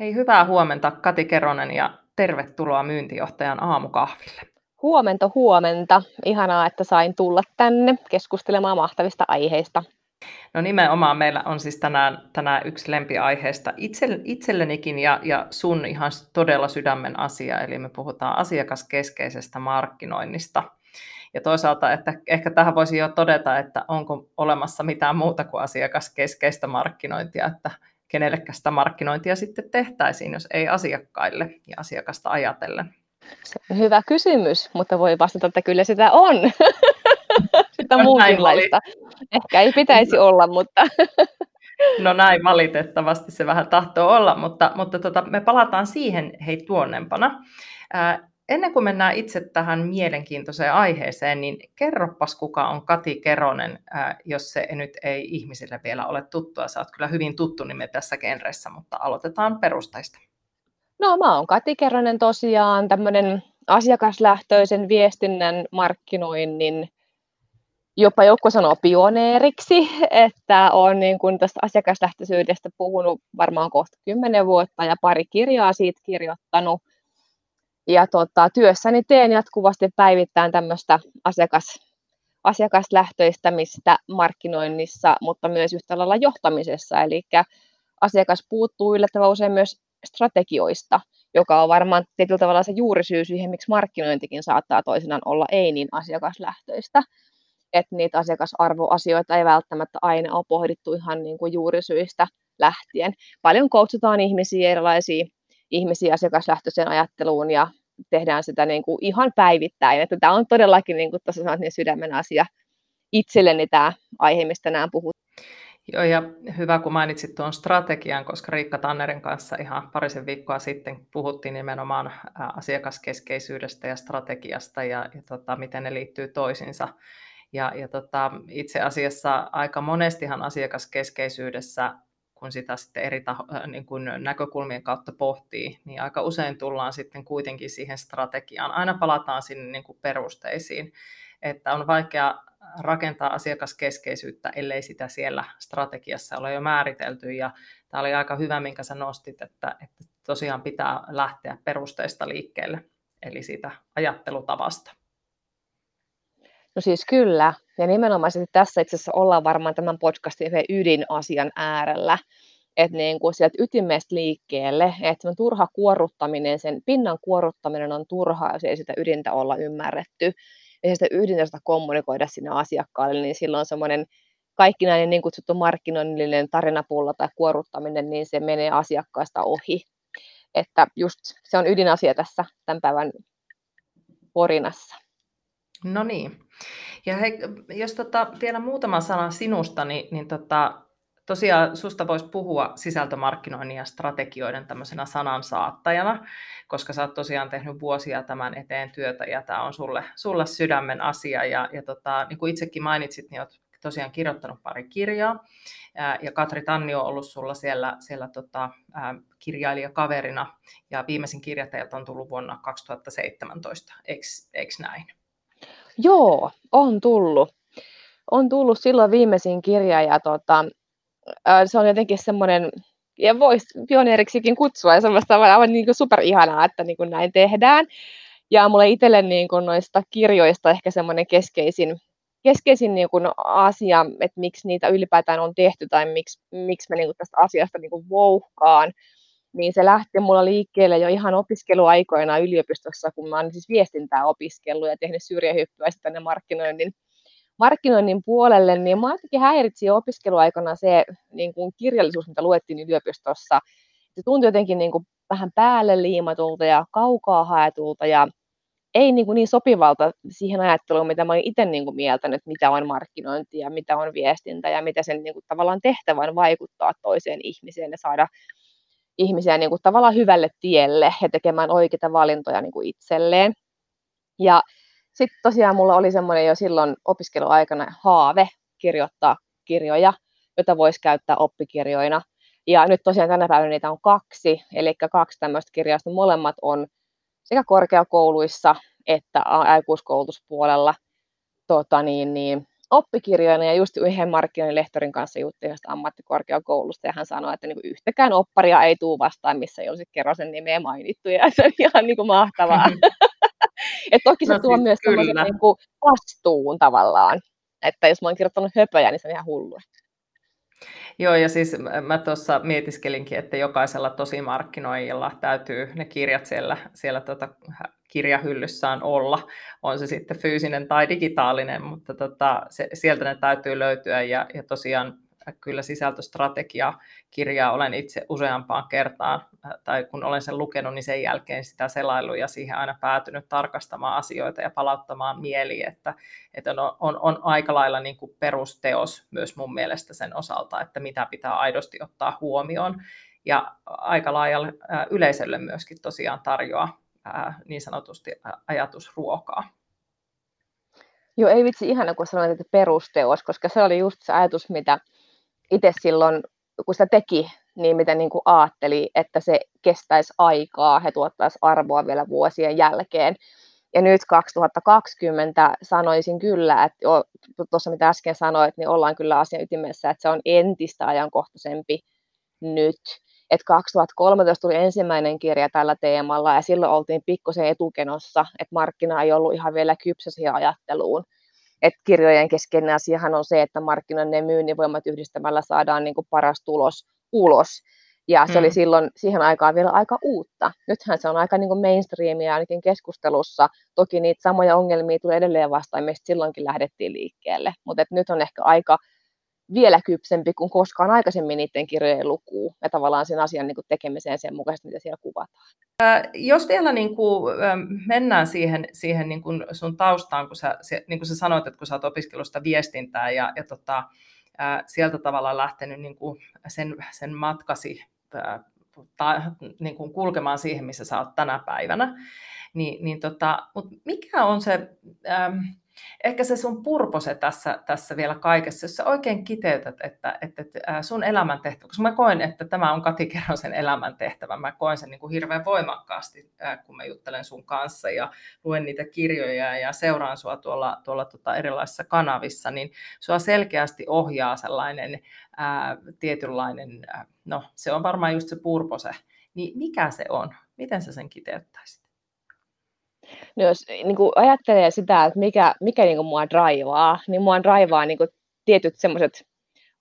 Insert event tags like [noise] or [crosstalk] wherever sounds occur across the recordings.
Hei, hyvää huomenta Kati Keronen ja tervetuloa myyntijohtajan aamukahville. Huomenta, huomenta. Ihanaa, että sain tulla tänne keskustelemaan mahtavista aiheista. No nimenomaan meillä on siis tänään, tänään yksi lempiaiheesta itsellenikin ja, ja sun ihan todella sydämen asia, eli me puhutaan asiakaskeskeisestä markkinoinnista. Ja toisaalta, että ehkä tähän voisi jo todeta, että onko olemassa mitään muuta kuin asiakaskeskeistä markkinointia, että kenellekä sitä markkinointia sitten tehtäisiin, jos ei asiakkaille ja asiakasta ajatellen. Hyvä kysymys, mutta voi vastata, että kyllä sitä on. [laughs] sitä muunkinlaista. Ehkä ei pitäisi olla, mutta... [laughs] [laughs] No näin valitettavasti se vähän tahtoo olla, mutta, mutta tota, me palataan siihen hei tuonnempana. Ää, ennen kuin mennään itse tähän mielenkiintoiseen aiheeseen, niin kerropas kuka on Kati Keronen, jos se nyt ei ihmisille vielä ole tuttua. Sä oot kyllä hyvin tuttu nime tässä genressä, mutta aloitetaan perustaista. No mä oon Kati Keronen tosiaan, tämmöinen asiakaslähtöisen viestinnän markkinoinnin jopa joku sanoo pioneeriksi, että olen niin kuin tästä asiakaslähtöisyydestä puhunut varmaan kohta kymmenen vuotta ja pari kirjaa siitä kirjoittanut. Ja tota, työssäni teen jatkuvasti päivittäin tämmöistä asiakas, asiakaslähtöistämistä markkinoinnissa, mutta myös yhtä lailla johtamisessa. Eli asiakas puuttuu yllättävän usein myös strategioista, joka on varmaan tietyllä tavalla se juurisyy siihen, miksi markkinointikin saattaa toisinaan olla ei niin asiakaslähtöistä. Että niitä asiakasarvoasioita ei välttämättä aina ole pohdittu ihan niin kuin juurisyistä lähtien. Paljon koutsutaan ihmisiä, erilaisia ihmisiä asiakaslähtöiseen ajatteluun ja tehdään sitä niin kuin ihan päivittäin. Että tämä on todellakin niin kuin tuossa niin sydämen asia itselleni tämä aihe, mistä tänään puhut. Joo, ja hyvä kun mainitsit tuon strategian, koska Riikka Tannerin kanssa ihan parisen viikkoa sitten puhuttiin nimenomaan asiakaskeskeisyydestä ja strategiasta ja, ja tota, miten ne liittyy toisiinsa. Ja, ja tota, itse asiassa aika monestihan asiakaskeskeisyydessä, kun sitä sitten eri taho, niin kuin näkökulmien kautta pohtii, niin aika usein tullaan sitten kuitenkin siihen strategiaan. Aina palataan sinne niin kuin perusteisiin, että on vaikea rakentaa asiakaskeskeisyyttä, ellei sitä siellä strategiassa ole jo määritelty. Ja tämä oli aika hyvä, minkä sä nostit, että, että tosiaan pitää lähteä perusteista liikkeelle, eli siitä ajattelutavasta. No siis kyllä, ja nimenomaan tässä itse asiassa ollaan varmaan tämän podcastin ydinasian äärellä, että niin kuin sieltä ytimestä liikkeelle, että turha kuoruttaminen, sen pinnan kuoruttaminen on turhaa, jos ei sitä ydintä olla ymmärretty ja sitä ydintä kommunikoida sinne asiakkaalle, niin silloin semmoinen kaikkinainen niin kutsuttu markkinoinnillinen tarinapulla tai kuoruttaminen, niin se menee asiakkaasta ohi. Että just se on ydinasia tässä tämän päivän porinassa. No niin. Ja hei, jos tota, vielä muutama sana sinusta, niin, niin tota, tosiaan susta voisi puhua sisältömarkkinoinnin ja strategioiden tämmöisenä sanansaattajana, koska sä oot tosiaan tehnyt vuosia tämän eteen työtä ja tämä on sulle, sulle sydämen asia. Ja, ja tota, niin kuin itsekin mainitsit, niin oot tosiaan kirjoittanut pari kirjaa. Ja Katri Tanni on ollut sulla siellä, siellä tota, kirjailijakaverina ja viimeisin kirja teiltä on tullut vuonna 2017, eikö näin? Joo, on tullut. On tullut silloin viimeisin kirja ja tota, se on jotenkin semmoinen, ja voisi pioneeriksikin kutsua, ja semmoista aivan niin kuin superihanaa, että niin kuin näin tehdään. Ja mulle itselle niin kuin noista kirjoista ehkä semmoinen keskeisin, keskeisin niin kuin asia, että miksi niitä ylipäätään on tehty tai miksi, miksi mä niin kuin tästä asiasta niin kuin vouhkaan, niin se lähti mulla liikkeelle jo ihan opiskeluaikoina yliopistossa, kun mä oon siis viestintää opiskellut ja tehnyt syrjähyppyä tänne markkinoinnin markkinoinnin puolelle, niin mä jotenkin häiritsi opiskeluaikana se niin kuin kirjallisuus, mitä luettiin yliopistossa. Se tuntui jotenkin niin kuin vähän päälle liimatulta ja kaukaa haetulta ja ei niin, kuin niin sopivalta siihen ajatteluun, mitä mä olin itse niin kuin mieltänyt, mitä on markkinointi ja mitä on viestintä ja mitä sen niin kuin tavallaan tehtävä on vaikuttaa toiseen ihmiseen ja saada ihmisiä niin kuin tavallaan hyvälle tielle ja tekemään oikeita valintoja niin kuin itselleen. Ja sitten tosiaan mulla oli semmoinen jo silloin opiskeluaikana haave kirjoittaa kirjoja, joita voisi käyttää oppikirjoina. Ja nyt tosiaan tänä päivänä niitä on kaksi, eli kaksi tämmöistä kirjausta. Molemmat on sekä korkeakouluissa että aikuiskoulutuspuolella tota niin, niin, oppikirjoina ja just yhden markkinoinnin lehtorin kanssa juttiin yhdestä ammattikorkeakoulusta ja hän sanoi, että niin kuin yhtäkään opparia ei tule vastaan, missä ei olisi Kerosen nimeä mainittu ja se on ihan niin kuin mahtavaa. [laughs] Et toki se no, tuo siis myös niin kuin vastuun tavallaan, että jos mä oon kirjoittanut höpöjä, niin se on ihan hullu. Joo, ja siis mä tuossa mietiskelinkin, että jokaisella tosimarkkinoijalla täytyy ne kirjat siellä, siellä tota kirjahyllyssään olla, on se sitten fyysinen tai digitaalinen, mutta tota, se, sieltä ne täytyy löytyä, ja, ja tosiaan kyllä sisältöstrategia kirjaa olen itse useampaan kertaan, äh, tai kun olen sen lukenut, niin sen jälkeen sitä selailu ja siihen aina päätynyt tarkastamaan asioita ja palauttamaan mieli, että, että on, on, on aika lailla niin kuin perusteos myös mun mielestä sen osalta, että mitä pitää aidosti ottaa huomioon, ja aika laajalle äh, yleisölle myöskin tosiaan tarjoaa äh, niin sanotusti ajatusruokaa. Joo, ei vitsi ihana, kun sanoit, että perusteos, koska se oli just se ajatus, mitä itse silloin, kun sitä teki, niin miten niin kuin ajatteli, että se kestäisi aikaa ja tuottaisi arvoa vielä vuosien jälkeen. Ja nyt 2020 sanoisin kyllä, että tuossa mitä äsken sanoit, niin ollaan kyllä asian ytimessä, että se on entistä ajankohtaisempi nyt. Et 2013 tuli ensimmäinen kirja tällä teemalla ja silloin oltiin pikkusen etukenossa, että markkina ei ollut ihan vielä kypsä siihen ajatteluun että kirjojen keskeinen asiahan on se, että markkinoiden myynnin voimat yhdistämällä saadaan niin kuin paras tulos ulos. Ja se mm. oli silloin siihen aikaan vielä aika uutta. Nythän se on aika niin kuin mainstreamia ainakin keskustelussa. Toki niitä samoja ongelmia tulee edelleen vastaan, mistä silloinkin lähdettiin liikkeelle. Mutta nyt on ehkä aika vielä kypsempi kuin koskaan aikaisemmin niiden kirjojen lukuun ja tavallaan sen asian niin kuin tekemiseen sen mukaisesti, mitä siellä kuvataan. Äh, jos vielä niin kuin, mennään siihen, siihen niin kuin sun taustaan, kun sä, niin kuin sä sanoit, että kun sä oot opiskelusta viestintää ja, ja tota, äh, sieltä tavallaan lähtenyt niin kuin sen, sen matkasi äh, ta, niin kuin kulkemaan siihen, missä sä oot tänä päivänä, niin, niin tota, mut mikä on se... Ähm, ehkä se sun purpose tässä, tässä vielä kaikessa, jos sä oikein kiteytät, että, että, että sun elämäntehtävä, koska mä koen, että tämä on Kati Kerosen elämäntehtävä, mä koen sen niin kuin hirveän voimakkaasti, kun mä juttelen sun kanssa ja luen niitä kirjoja ja seuraan sua tuolla, tuolla tota erilaisissa kanavissa, niin sua selkeästi ohjaa sellainen ää, tietynlainen, no se on varmaan just se purpose, niin mikä se on? Miten sä sen kiteyttäisit? No jos niin kuin ajattelee sitä, että mikä, mikä niin kuin mua draivaa, niin mua draivaa niin kuin tietyt semmoiset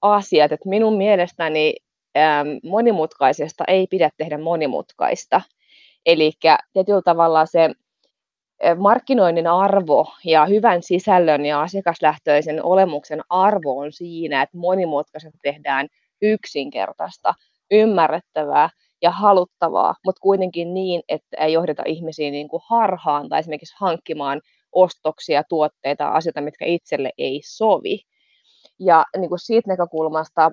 asiat, että minun mielestäni ähm, monimutkaisesta ei pidä tehdä monimutkaista. Eli tietyllä tavalla se markkinoinnin arvo ja hyvän sisällön ja asiakaslähtöisen olemuksen arvo on siinä, että monimutkaisesta tehdään yksinkertaista, ymmärrettävää ja haluttavaa, mutta kuitenkin niin, että ei johdeta ihmisiä niin kuin harhaan tai esimerkiksi hankkimaan ostoksia, tuotteita, asioita, mitkä itselle ei sovi. Ja niin kuin siitä näkökulmasta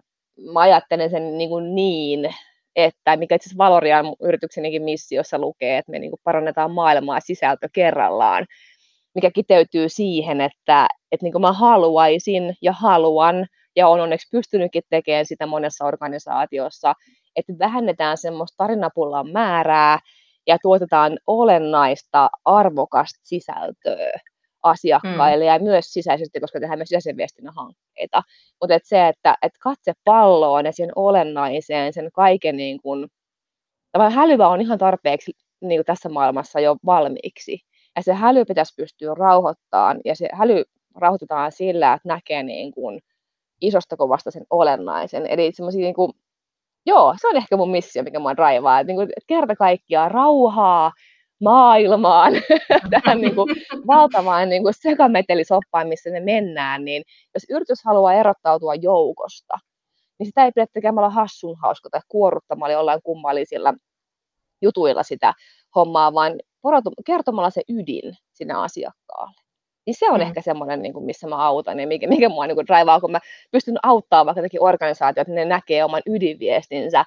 mä ajattelen sen niin, kuin niin että mikä itse asiassa Valorian yrityksenikin missiossa lukee, että me niin kuin parannetaan maailmaa sisältö kerrallaan, mikä kiteytyy siihen, että, että niin kuin mä haluaisin ja haluan, ja on onneksi pystynytkin tekemään sitä monessa organisaatiossa, että vähennetään semmoista tarinapullan määrää ja tuotetaan olennaista, arvokasta sisältöä asiakkaille mm. ja myös sisäisesti, koska tehdään myös sisäisen viestinnän hankkeita. Mutta et se, että et katse palloon ja sen olennaiseen, sen kaiken niin kun, hälyvä on ihan tarpeeksi niin tässä maailmassa jo valmiiksi. Ja se häly pitäisi pystyä rauhoittamaan, ja se häly rauhoitetaan sillä, että näkee niin kun isosta kovasta sen olennaisen. Eli semmoisia niin joo, se on ehkä mun missio, mikä mua raivaa. Että, niin kuin, että kerta kaikkiaan rauhaa maailmaan, [laughs] tähän niin kuin, valtavaan niin kuin sekametelisoppaan, missä me mennään, niin jos yritys haluaa erottautua joukosta, niin sitä ei pidä tekemällä hassun hauska tai kuorruttamalla jollain kummallisilla jutuilla sitä hommaa, vaan kertomalla se ydin sinne asiakkaalle. Niin se on mm. ehkä semmoinen, niin kuin, missä mä autan ja mikä, mikä mua niin kuin, draivaa, kun mä pystyn auttamaan vaikka jotakin organisaatioita, että ne näkee oman ydinviestinsä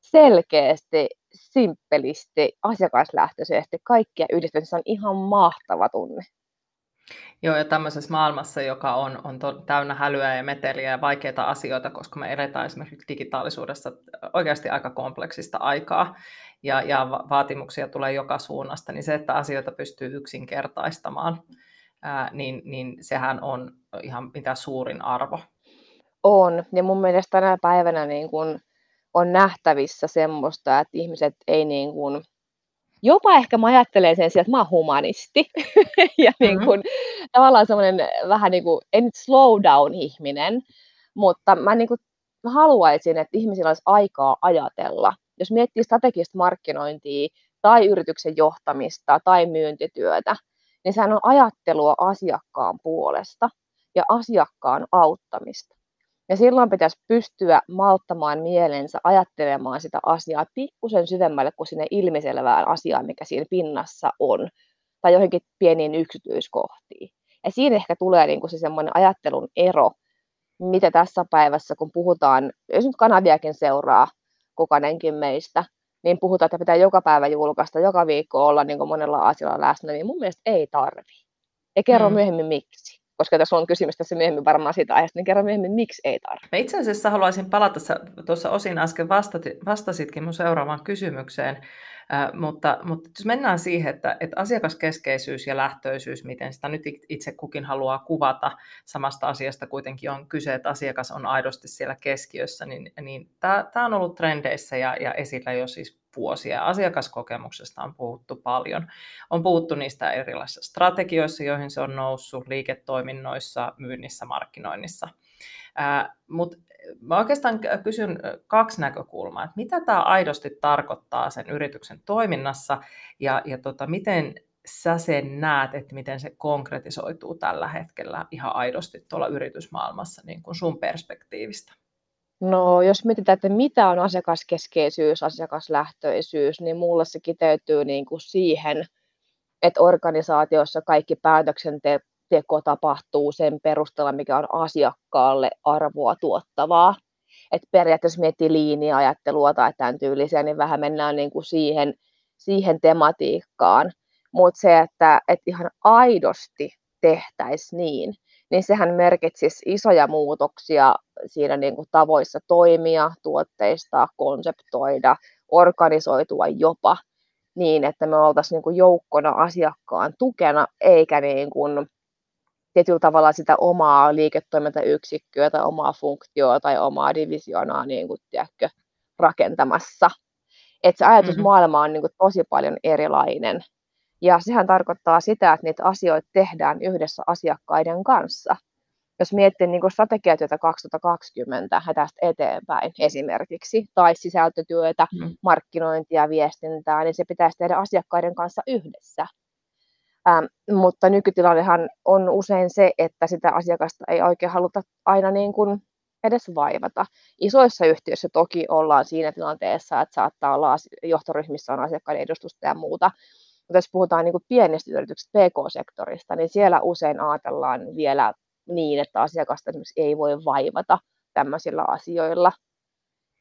selkeästi, simppelisti, asiakaslähtöisesti kaikkia yhdistetään. Se on ihan mahtava tunne. Joo, ja tämmöisessä maailmassa, joka on, on to, täynnä hälyä ja meteliä ja vaikeita asioita, koska me eletään esimerkiksi digitaalisuudessa oikeasti aika kompleksista aikaa ja, ja vaatimuksia tulee joka suunnasta, niin se, että asioita pystyy yksinkertaistamaan, ää, niin, niin sehän on ihan mitä suurin arvo. On, ja mun mielestä tänä päivänä niin kun on nähtävissä semmoista, että ihmiset ei niin kun jopa ehkä mä ajattelen sen sijaan, että mä oon humanisti. [laughs] ja niin mm-hmm. kun, tavallaan semmoinen vähän niin kuin, en nyt slow down ihminen, mutta mä niin kuin haluaisin, että ihmisillä olisi aikaa ajatella. Jos miettii strategista markkinointia tai yrityksen johtamista tai myyntityötä, niin sehän on ajattelua asiakkaan puolesta ja asiakkaan auttamista. Ja silloin pitäisi pystyä malttamaan mielensä ajattelemaan sitä asiaa pikkusen syvemmälle kuin sinne ilmiselvään asiaan, mikä siinä pinnassa on, tai johonkin pieniin yksityiskohtiin. Ja siinä ehkä tulee niin kuin se semmoinen ajattelun ero, mitä tässä päivässä, kun puhutaan, jos nyt kanaviakin seuraa kukainenkin meistä, niin puhutaan, että pitää joka päivä julkaista, joka viikko olla niin kuin monella asialla läsnä, niin mun mielestä ei tarvi. Ja kerro mm. myöhemmin miksi koska tässä on kysymys tässä myöhemmin varmaan siitä aiheesta, niin kerran myöhemmin, miksi ei tarvitse. Itse asiassa haluaisin palata, tuossa osin äsken vastasitkin mun seuraavaan kysymykseen, mutta, mutta jos mennään siihen, että, että asiakaskeskeisyys ja lähtöisyys, miten sitä nyt itse kukin haluaa kuvata, samasta asiasta kuitenkin on kyse, että asiakas on aidosti siellä keskiössä, niin, niin tämä on ollut trendeissä ja, ja esillä jo siis vuosia. Asiakaskokemuksesta on puhuttu paljon. On puhuttu niistä erilaisissa strategioissa, joihin se on noussut, liiketoiminnoissa, myynnissä, markkinoinnissa. Mutta mä oikeastaan kysyn kaksi näkökulmaa, että mitä tämä aidosti tarkoittaa sen yrityksen toiminnassa ja, ja tota, miten sä sen näet, että miten se konkretisoituu tällä hetkellä ihan aidosti tuolla yritysmaailmassa niin kuin sun perspektiivistä? No, jos mietitään, että mitä on asiakaskeskeisyys, asiakaslähtöisyys, niin mulle se kiteytyy niin kuin siihen, että organisaatiossa kaikki päätöksenteko tapahtuu sen perusteella, mikä on asiakkaalle arvoa tuottavaa. Et periaatteessa miettii liinia-ajattelua tai tämän tyylisiä, niin vähän mennään niin kuin siihen, siihen tematiikkaan. Mutta se, että, että ihan aidosti tehtäisiin niin, niin sehän merkitsisi isoja muutoksia siinä niin kuin tavoissa toimia, tuotteista, konseptoida, organisoitua jopa niin, että me oltaisiin niin kuin joukkona asiakkaan tukena, eikä niin kuin tietyllä tavalla sitä omaa liiketoimintayksikköä tai omaa funktioa tai omaa divisionaa niin kuin, tiedätkö, rakentamassa. Että se ajatusmaailma mm-hmm. on niin kuin tosi paljon erilainen ja sehän tarkoittaa sitä, että niitä asioita tehdään yhdessä asiakkaiden kanssa. Jos miettii niin kuin strategiatyötä 2020 ja tästä eteenpäin esimerkiksi, tai sisältötyötä, mm. markkinointia, viestintää, niin se pitäisi tehdä asiakkaiden kanssa yhdessä. Ähm, mutta nykytilannehan on usein se, että sitä asiakasta ei oikein haluta aina niin kuin edes vaivata. Isoissa yhtiöissä toki ollaan siinä tilanteessa, että saattaa olla johtoryhmissä on asiakkaiden edustusta ja muuta, mutta jos puhutaan niin kuin pienistä yrityksistä, PK-sektorista, niin siellä usein ajatellaan vielä niin, että asiakasta esimerkiksi ei voi vaivata tämmöisillä asioilla.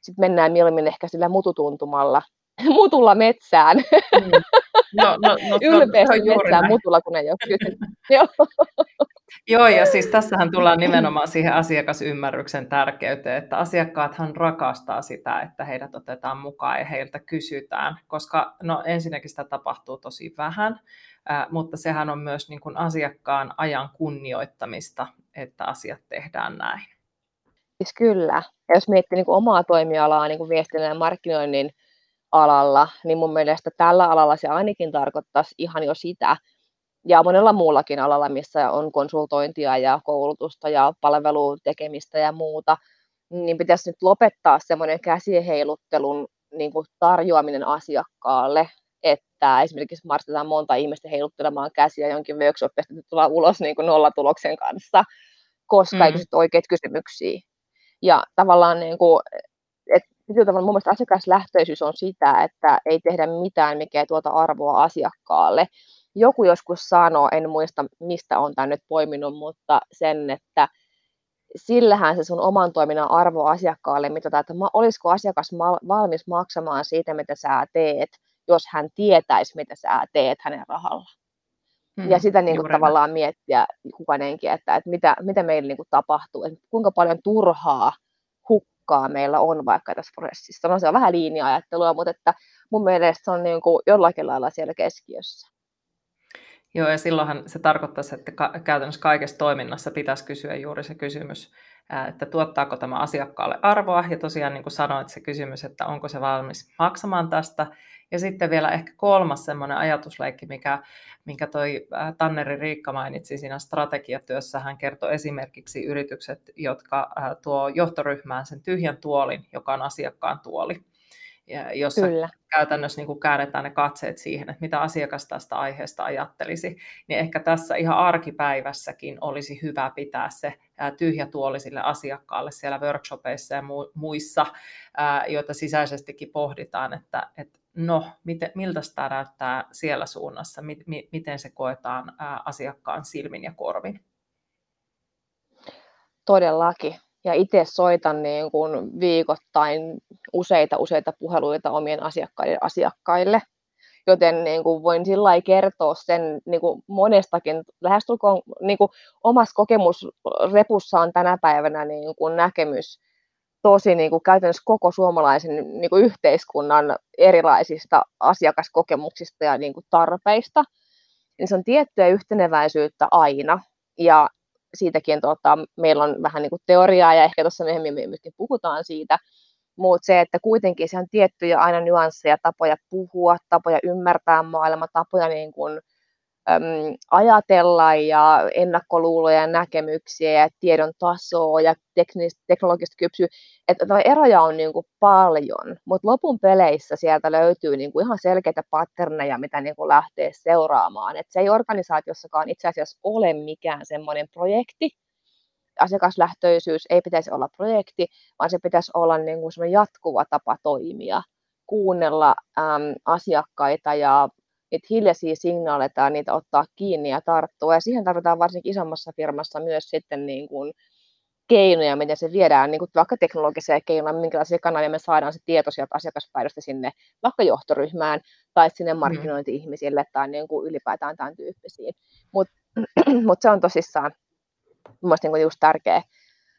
Sitten mennään mieluummin ehkä sillä mututuntumalla, [laughs] mutulla metsään. Mm. No, no, no, Ylpeästi [laughs] no, metsään näin. mutulla, kun ei ole kyse. [laughs] Joo, ja siis tässähän tullaan nimenomaan siihen asiakasymmärryksen tärkeyteen, että asiakkaathan rakastaa sitä, että heidät otetaan mukaan ja heiltä kysytään, koska no ensinnäkin sitä tapahtuu tosi vähän, äh, mutta sehän on myös niin kuin asiakkaan ajan kunnioittamista, että asiat tehdään näin. Siis kyllä. Ja jos miettii niin kuin omaa toimialaa niin kuin viestinnän ja markkinoinnin alalla, niin mun mielestä tällä alalla se ainakin tarkoittaisi ihan jo sitä, ja monella muullakin alalla, missä on konsultointia ja koulutusta ja palvelun tekemistä ja muuta, niin pitäisi nyt lopettaa semmoinen käsien heiluttelun niin kuin tarjoaminen asiakkaalle, että esimerkiksi marssitaan monta ihmistä heiluttelemaan käsiä jonkin workshopista, että tullaan ulos niin kuin nollatuloksen kanssa, koska mm. ei kysytä oikeita kysymyksiä. Ja tavallaan niin kuin, että tavalla mun mielestä asiakaslähtöisyys on sitä, että ei tehdä mitään, mikä ei tuota arvoa asiakkaalle, joku joskus sanoo, en muista mistä on tämä nyt poiminut, mutta sen, että sillähän se sun oman toiminnan arvo asiakkaalle mitataan, että olisiko asiakas valmis maksamaan siitä, mitä sä teet, jos hän tietäisi, mitä sä teet hänen rahalla. Hmm, ja sitä niin kuin, tavallaan miettiä kukainenkin, että, että mitä, mitä meillä niin kuin, tapahtuu, että kuinka paljon turhaa hukkaa meillä on vaikka tässä prosessissa. No se on vähän linja-ajattelua, mutta että mun mielestä se on niin kuin, jollakin lailla siellä keskiössä. Joo, ja silloinhan se tarkoittaisi, että ka- käytännössä kaikessa toiminnassa pitäisi kysyä juuri se kysymys, että tuottaako tämä asiakkaalle arvoa, ja tosiaan niin kuin sanoit, se kysymys, että onko se valmis maksamaan tästä, ja sitten vielä ehkä kolmas semmoinen ajatusleikki, mikä, minkä toi Tanneri Riikka mainitsi siinä strategiatyössä. Hän kertoi esimerkiksi yritykset, jotka tuo johtoryhmään sen tyhjän tuolin, joka on asiakkaan tuoli jossa Kyllä. käytännössä niin kuin käännetään ne katseet siihen, että mitä asiakas tästä aiheesta ajattelisi, niin ehkä tässä ihan arkipäivässäkin olisi hyvä pitää se tyhjä tuoli sille asiakkaalle siellä workshopeissa ja muissa, joita sisäisestikin pohditaan, että, että no, miten, miltä tämä näyttää siellä suunnassa, miten se koetaan asiakkaan silmin ja korvin. Todellakin ja itse soitan niin kuin viikoittain useita useita puheluita omien asiakkaiden asiakkaille. Joten niin kuin voin sillä kertoa sen niin kuin monestakin, lähestulkoon niin kuin omassa kokemusrepussa on tänä päivänä niin kuin näkemys tosi niin kuin käytännössä koko suomalaisen niin kuin yhteiskunnan erilaisista asiakaskokemuksista ja niin kuin tarpeista. Niin se on tiettyä yhteneväisyyttä aina. Ja siitäkin tota, meillä on vähän niin kuin teoriaa ja ehkä tuossa myöhemmin me myöskin puhutaan siitä, mutta se, että kuitenkin se on tiettyjä aina nyansseja, tapoja puhua, tapoja ymmärtää maailma, tapoja niin kuin, äm, ajatella ja ennakkoluuloja ja näkemyksiä ja tiedon tasoa ja teknologista kypsyä. Että eroja on niin kuin paljon, mutta lopun peleissä sieltä löytyy niin kuin ihan selkeitä patterneja, mitä niin kuin lähtee seuraamaan. Et se ei organisaatiossakaan itse asiassa ole mikään semmoinen projekti, asiakaslähtöisyys ei pitäisi olla projekti, vaan se pitäisi olla niin kuin jatkuva tapa toimia, kuunnella äm, asiakkaita ja niitä hiljaisia signaaleita niitä ottaa kiinni ja tarttua. Ja siihen tarvitaan varsinkin isommassa firmassa myös sitten niin kuin keinoja, miten se viedään, niin kuin vaikka teknologisia keinoja, minkälaisia kanavia me saadaan se tieto sieltä asiakaspäivästä sinne vaikka johtoryhmään tai sinne mm. markkinointi-ihmisille tai niin kuin ylipäätään tämän tyyppisiin. Mutta [clears throat] mut se on tosissaan mielestäni niin just tärkeä,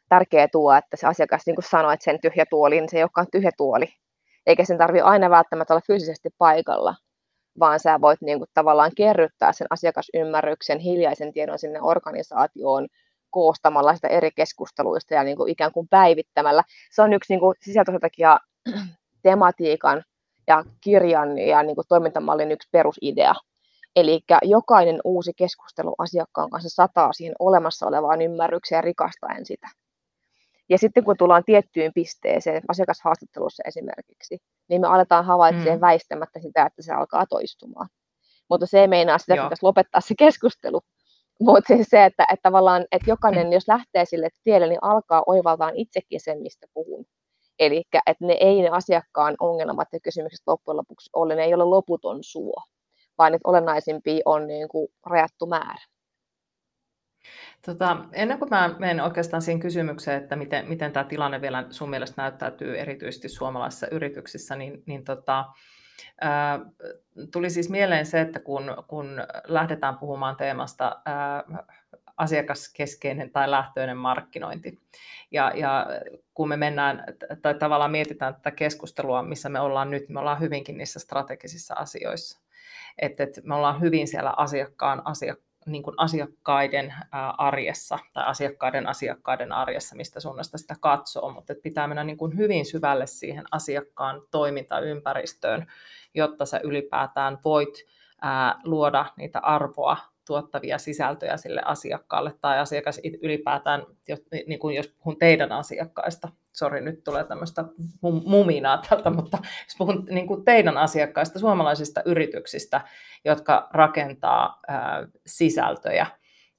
tärkeä tuo, että se asiakas niin kuin sanoo, että sen tyhjä tuoli, niin se ei olekaan tyhjä tuoli. Eikä sen tarvitse aina välttämättä olla fyysisesti paikalla, vaan sä voit niin kuin, tavallaan kerryttää sen asiakasymmärryksen, hiljaisen tiedon sinne organisaatioon koostamalla sitä eri keskusteluista ja niin kuin, ikään kuin päivittämällä. Se on yksi niin kuin, sisältöstrategia [clears throat] tematiikan ja kirjan ja niin kuin, toimintamallin yksi perusidea. Eli jokainen uusi keskustelu asiakkaan kanssa sataa siihen olemassa olevaan ymmärrykseen rikastaen sitä. Ja sitten kun tullaan tiettyyn pisteeseen, asiakashaastattelussa esimerkiksi, niin me aletaan havaitsemaan mm. väistämättä sitä, että se alkaa toistumaan. Mutta se ei meinaa sitä, että pitäisi lopettaa se keskustelu. Mutta siis se, että, että tavallaan, että jokainen, jos lähtee sille tielle, niin alkaa oivaltaan itsekin sen, mistä puhun. Eli että ne ei ne asiakkaan ongelmat ja kysymykset loppujen lopuksi ole, ne ei ole loputon suo, vaan että olennaisimpia on niin kuin rajattu määrä. Tota, ennen kuin mä menen oikeastaan siihen kysymykseen, että miten, miten tämä tilanne vielä sun mielestä näyttäytyy erityisesti suomalaisissa yrityksissä, niin, niin tota, ää, tuli siis mieleen se, että kun, kun lähdetään puhumaan teemasta ää, asiakaskeskeinen tai lähtöinen markkinointi, ja, ja kun me mennään, tai tavallaan mietitään tätä keskustelua, missä me ollaan nyt, me ollaan hyvinkin niissä strategisissa asioissa. Että, että me ollaan hyvin siellä asiakkaan asiakkaan niin kuin asiakkaiden arjessa tai asiakkaiden asiakkaiden arjessa, mistä suunnasta sitä katsoo, mutta pitää mennä niin kuin hyvin syvälle siihen asiakkaan toimintaympäristöön, jotta sä ylipäätään voit luoda niitä arvoa tuottavia sisältöjä sille asiakkaalle tai asiakas ylipäätään, jos, niin kuin jos puhun teidän asiakkaista, sori nyt tulee tämmöistä muminaa tältä, [laughs] mutta jos puhun niin kuin teidän asiakkaista, suomalaisista yrityksistä, jotka rakentaa ää, sisältöjä,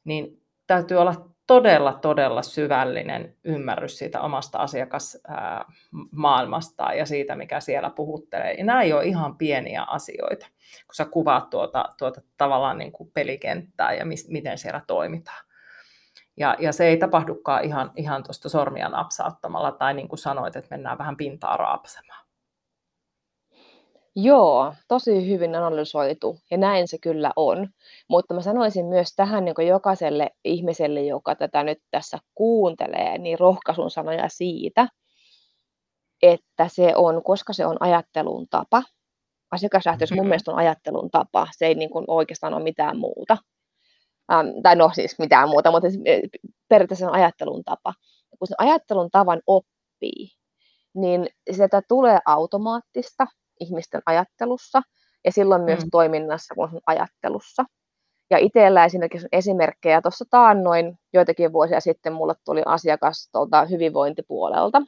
niin täytyy olla todella, todella syvällinen ymmärrys siitä omasta asiakasmaailmasta ja siitä, mikä siellä puhuttelee. Ja nämä ei ole ihan pieniä asioita, kun sä kuvaat tuota, tuota tavallaan niin kuin pelikenttää ja mis, miten siellä toimitaan. Ja, ja se ei tapahdukaan ihan, ihan tuosta sormia napsauttamalla tai niin kuin sanoit, että mennään vähän pintaa raapsemaan. Joo, tosi hyvin analysoitu ja näin se kyllä on. Mutta mä sanoisin myös tähän niin jokaiselle ihmiselle, joka tätä nyt tässä kuuntelee, niin rohkaisun sanoja siitä, että se on, koska se on ajattelun tapa, asiakaslähtöisyys mun mm-hmm. mielestä on ajattelun tapa, se ei niin kuin oikeastaan ole mitään muuta. Ähm, tai no siis mitään muuta, mutta periaatteessa on ajattelun tapa. Kun sen ajattelun tavan oppii, niin sieltä tulee automaattista ihmisten ajattelussa ja silloin myös mm. toiminnassa, kun on ajattelussa. Ja itsellä esimerkiksi esimerkkejä, tuossa taannoin joitakin vuosia sitten mulle tuli asiakas tuolta hyvinvointipuolelta,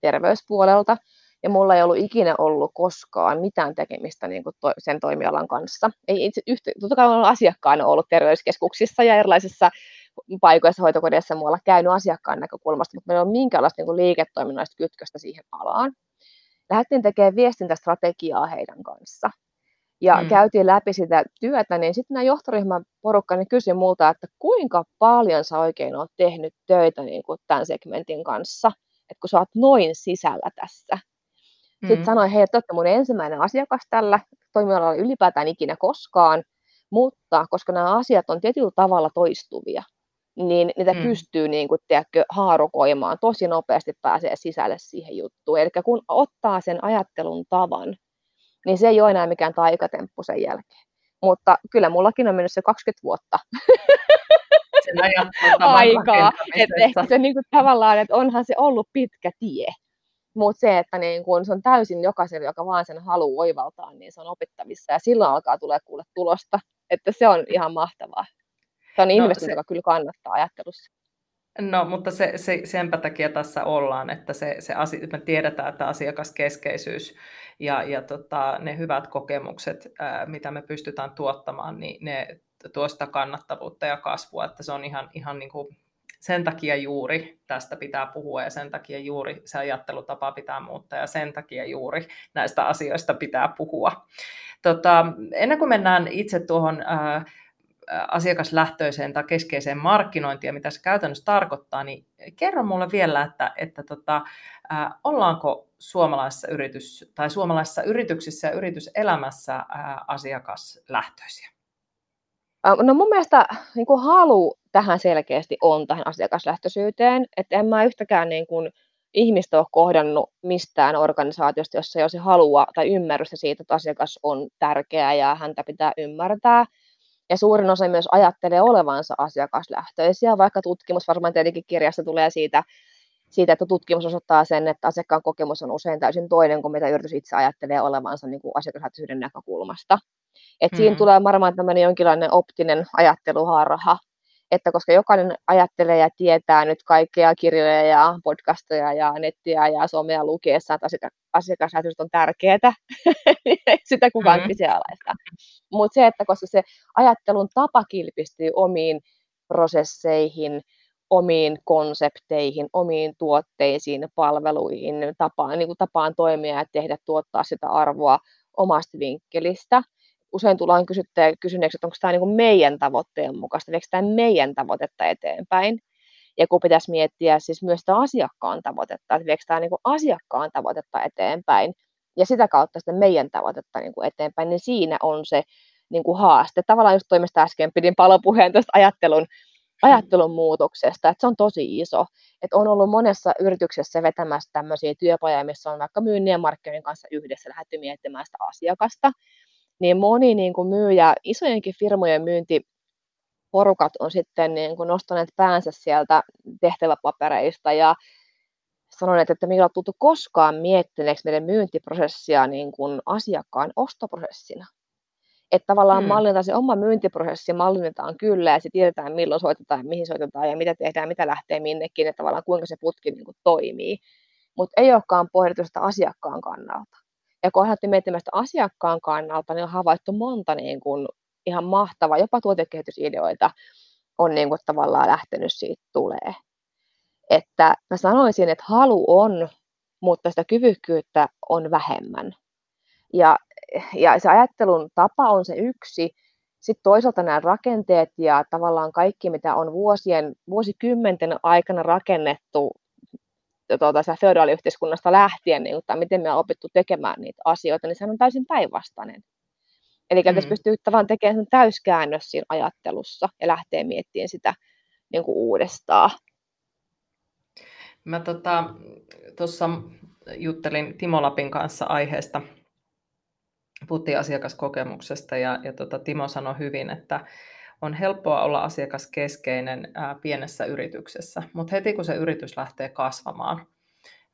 terveyspuolelta, ja mulla ei ollut ikinä ollut koskaan mitään tekemistä niin kuin to, sen toimialan kanssa. Ei itse yhtä, totta kai olen asiakkaana ollut terveyskeskuksissa ja erilaisissa paikoissa, hoitokodeissa muualla käynyt asiakkaan näkökulmasta, mutta meillä ei ole minkäänlaista niin kuin liiketoiminnallista kytköstä siihen alaan. Lähdettiin tekemään viestintästrategiaa heidän kanssa. Ja mm. käytiin läpi sitä työtä, niin sitten nämä johtoryhmän porukka niin kysyi multa, että kuinka paljon sä oikein oot tehnyt töitä niin kuin tämän segmentin kanssa, että kun sä oot noin sisällä tässä. Mm. Sitten sanoin, hei, että olette mun ensimmäinen asiakas tällä toimialalla ylipäätään ikinä koskaan, mutta koska nämä asiat on tietyllä tavalla toistuvia, niin niitä mm. pystyy niin kuin, tiedätkö, haarukoimaan tosi nopeasti pääsee sisälle siihen juttuun. Eli kun ottaa sen ajattelun tavan, niin se ei ole enää mikään taikatemppu sen jälkeen. Mutta kyllä mullakin on mennyt se 20 vuotta. [laughs] Sen aikaa. Että ehkä se niin kuin, tavallaan, että onhan se ollut pitkä tie. Mutta se, että niin kun se on täysin jokaiselle, joka vaan sen haluaa oivaltaa, niin se on opittavissa. Ja silloin alkaa tulee kuule tulosta. Että se on ihan mahtavaa. Se on no, investointi, se... joka kyllä kannattaa ajattelussa. No, mutta se, se, senpä takia tässä ollaan, että se, se asia, me tiedetään, että asiakaskeskeisyys ja, ja tota, ne hyvät kokemukset, ää, mitä me pystytään tuottamaan, niin ne tuo sitä kannattavuutta ja kasvua, että se on ihan, ihan niin kuin sen takia juuri tästä pitää puhua ja sen takia juuri se ajattelutapa pitää muuttaa ja sen takia juuri näistä asioista pitää puhua. Tota, ennen kuin mennään itse tuohon ää, asiakaslähtöiseen tai keskeiseen markkinointiin mitä se käytännössä tarkoittaa, niin kerro mulle vielä, että, että tota, ollaanko suomalaisessa, yritys, tai suomalaisessa yrityksissä ja yrityselämässä asiakaslähtöisiä? No mun mielestä niin kuin halu tähän selkeästi on tähän asiakaslähtöisyyteen, että en mä yhtäkään niin kuin, ihmistä ole kohdannut mistään organisaatiosta, jossa ei olisi halua tai ymmärrystä siitä, että asiakas on tärkeä ja häntä pitää ymmärtää. Ja suurin osa myös ajattelee olevansa asiakaslähtöisiä, vaikka tutkimus varmaan tietenkin kirjassa tulee siitä, siitä, että tutkimus osoittaa sen, että asiakkaan kokemus on usein täysin toinen kuin mitä yritys itse ajattelee olevansa niin kuin asiakaslähtöisyyden näkökulmasta. Et mm. Siinä tulee varmaan tämmöinen jonkinlainen optinen ajatteluharha, että koska jokainen ajattelee ja tietää nyt kaikkea kirjoja ja podcasteja ja nettiä ja somea lukiessa, että asiakaslähtöisyys on tärkeää, [laughs] niin sitä kukaan mm-hmm. kyseenalaista. Mutta se, että koska se ajattelun tapa kilpistyy omiin prosesseihin, omiin konsepteihin, omiin tuotteisiin, palveluihin, tapaan, niin kuin tapaan toimia ja tehdä, tuottaa sitä arvoa omasta vinkkelistä, usein tullaan kysyneeksi, että onko tämä niin meidän tavoitteen mukaista, viekö tämä meidän tavoitetta eteenpäin. Ja kun pitäisi miettiä siis myös sitä asiakkaan tavoitetta, että viekö tämä niin asiakkaan tavoitetta eteenpäin ja sitä kautta sitten meidän tavoitetta niin kuin eteenpäin, niin siinä on se niin kuin haaste. Tavallaan just toimesta äsken pidin palopuheen tuosta ajattelun, ajattelun muutoksesta, että se on tosi iso. Että on ollut monessa yrityksessä vetämässä tämmöisiä työpajoja, missä on vaikka myynnin ja markkinoinnin kanssa yhdessä lähdetty miettimään sitä asiakasta niin moni niin kuin myyjä, isojenkin firmojen myyntiporukat on sitten niin kuin nostaneet päänsä sieltä tehtäväpapereista ja sanoneet, että me ei ole tultu koskaan miettineeksi meidän myyntiprosessia niin kuin asiakkaan ostoprosessina. Että tavallaan mm. mallinnetaan se oma myyntiprosessi, mallinnetaan kyllä ja se tiedetään milloin soitetaan, mihin soitetaan ja mitä tehdään, mitä lähtee minnekin, että tavallaan kuinka se putki niin kuin toimii. Mutta ei olekaan pohdittu sitä asiakkaan kannalta. Ja kun lähdettiin miettimään asiakkaan kannalta, niin on havaittu monta niin kuin ihan mahtavaa, jopa tuotekehitysideoita on niin kuin tavallaan lähtenyt siitä tulee. Että mä sanoisin, että halu on, mutta sitä kyvykkyyttä on vähemmän. Ja, ja se ajattelun tapa on se yksi, sitten toisaalta nämä rakenteet ja tavallaan kaikki, mitä on vuosien, vuosikymmenten aikana rakennettu tuota, feodaaliyhteiskunnasta lähtien, niin, tai miten me on opittu tekemään niitä asioita, niin sehän on täysin päinvastainen. Eli mm. tässä pystyy tavallaan tekemään täyskäännös siinä ajattelussa ja lähtee miettimään sitä niin kuin uudestaan. Mä tuossa tota, juttelin Timo Lapin kanssa aiheesta, puhuttiin asiakaskokemuksesta ja, ja tota, Timo sanoi hyvin, että on helppoa olla asiakaskeskeinen ää, pienessä yrityksessä, mutta heti kun se yritys lähtee kasvamaan,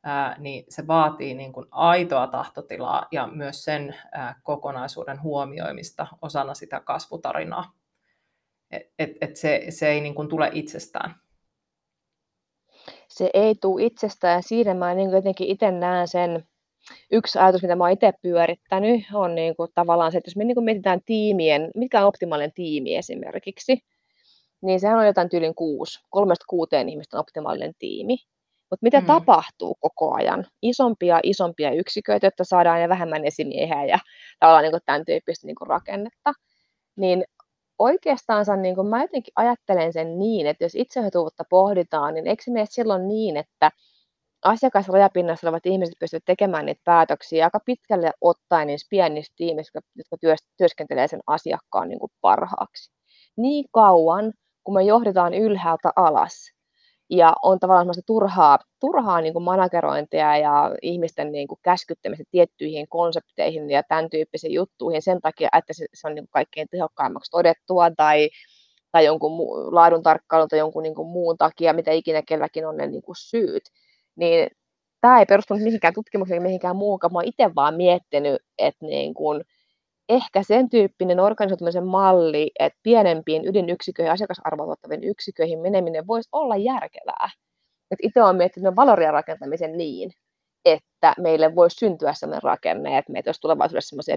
ää, niin se vaatii niin kuin aitoa tahtotilaa ja myös sen ää, kokonaisuuden huomioimista osana sitä kasvutarinaa. Et, et, et se, se ei niin kuin tule itsestään. Se ei tule itsestään siinä mä niin jotenkin itse näen sen, yksi ajatus, mitä mä oon itse pyörittänyt, on niin kuin tavallaan se, että jos me niin kuin mietitään tiimien, mikä on optimaalinen tiimi esimerkiksi, niin sehän on jotain tyylin kuusi, kolmesta kuuteen ihmistä on optimaalinen tiimi. Mutta mitä mm. tapahtuu koko ajan? Isompia, isompia yksiköitä, jotta saadaan ja vähemmän esimiehiä ja tavallaan niin kuin tämän tyyppistä niin kuin rakennetta. Niin oikeastaan niin kuin mä jotenkin ajattelen sen niin, että jos itsehoituvuutta pohditaan, niin eikö se mene silloin niin, että asiakasrajapinnassa olevat ihmiset pystyvät tekemään niitä päätöksiä aika pitkälle ottaen niissä pienissä tiimissä, jotka työskentelee sen asiakkaan niin kuin parhaaksi. Niin kauan, kun me johdetaan ylhäältä alas ja on tavallaan semmoista turhaa, turhaa niin kuin managerointia ja ihmisten niin kuin käskyttämistä tiettyihin konsepteihin ja tämän tyyppisiin juttuihin sen takia, että se, se on niin kuin kaikkein tehokkaimmaksi todettua tai, tai jonkun laadun tarkkailun tai jonkun niin kuin muun takia, mitä ikinä kelläkin on ne niin kuin syyt niin tämä ei perustunut mihinkään tutkimukseen, mihinkään muuhun, mä itse vaan miettinyt, että niin kun, ehkä sen tyyppinen organisoitumisen malli, että pienempiin ydinyksiköihin, asiakasarvotuottaviin yksiköihin meneminen voisi olla järkevää. Et itse olen miettinyt valoria rakentamisen niin, että meille voisi syntyä sellainen rakenne, että meitä olisi tulevaisuudessa sellaisia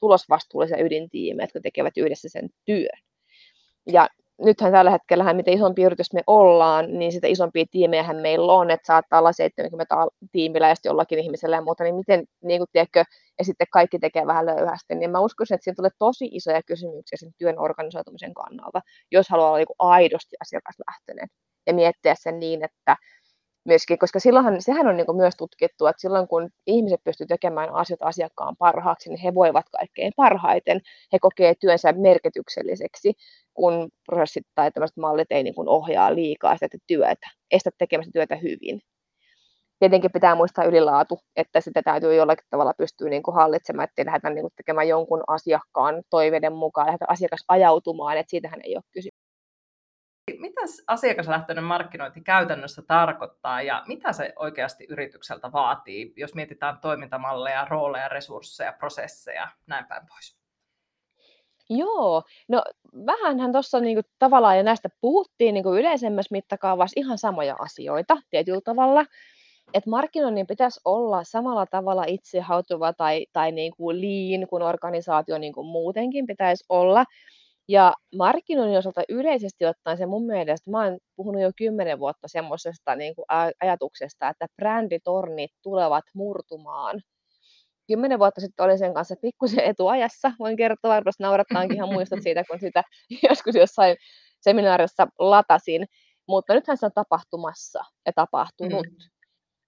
tulosvastuullisia ydintiimejä, jotka tekevät yhdessä sen työn. Ja nythän tällä hetkellä, mitä isompi yritys me ollaan, niin sitä isompia tiimejähän meillä on, että saattaa olla 70 tiimillä ja sitten jollakin ihmisellä ja muuta, niin miten, niin kuin tiedätkö, ja sitten kaikki tekee vähän löyhästi, niin mä uskon, että siinä tulee tosi isoja kysymyksiä sen työn organisoitumisen kannalta, jos haluaa olla niin aidosti asiakaslähtöinen ja miettiä sen niin, että myöskin, koska silloinhan, sehän on niin kuin myös tutkittu, että silloin kun ihmiset pystyvät tekemään asioita asiakkaan parhaaksi, niin he voivat kaikkein parhaiten. He kokee työnsä merkitykselliseksi, kun prosessit tai tämmöiset mallit ei niin kuin ohjaa liikaa sitä työtä, estä tekemästä työtä hyvin. Tietenkin pitää muistaa ylilaatu, että sitä täytyy jollakin tavalla pystyä niin kuin hallitsemaan, ettei lähdetä niin kuin tekemään jonkun asiakkaan toiveiden mukaan, lähdetä asiakas ajautumaan, että siitähän ei ole kysymys. Mitä asiakaslähtöinen markkinointi käytännössä tarkoittaa ja mitä se oikeasti yritykseltä vaatii, jos mietitään toimintamalleja, rooleja, resursseja, prosesseja, näin päin pois? Joo, no vähänhän tuossa niinku tavallaan jo näistä puhuttiin niinku yleisemmässä mittakaavassa ihan samoja asioita tietyllä tavalla. Että markkinoinnin pitäisi olla samalla tavalla itsehautuva tai, tai niinku lean kuin organisaatio niinku muutenkin pitäisi olla. Ja markkinoinnin osalta yleisesti ottaen se mun mielestä, mä oon puhunut jo kymmenen vuotta semmoisesta niin ajatuksesta, että bränditornit tulevat murtumaan. Kymmenen vuotta sitten olin sen kanssa pikkusen etuajassa, voin kertoa, varmasti naurattaankin ihan muistot siitä, kun sitä [laughs] joskus jossain seminaarissa latasin. Mutta nythän se on tapahtumassa ja tapahtunut. Mm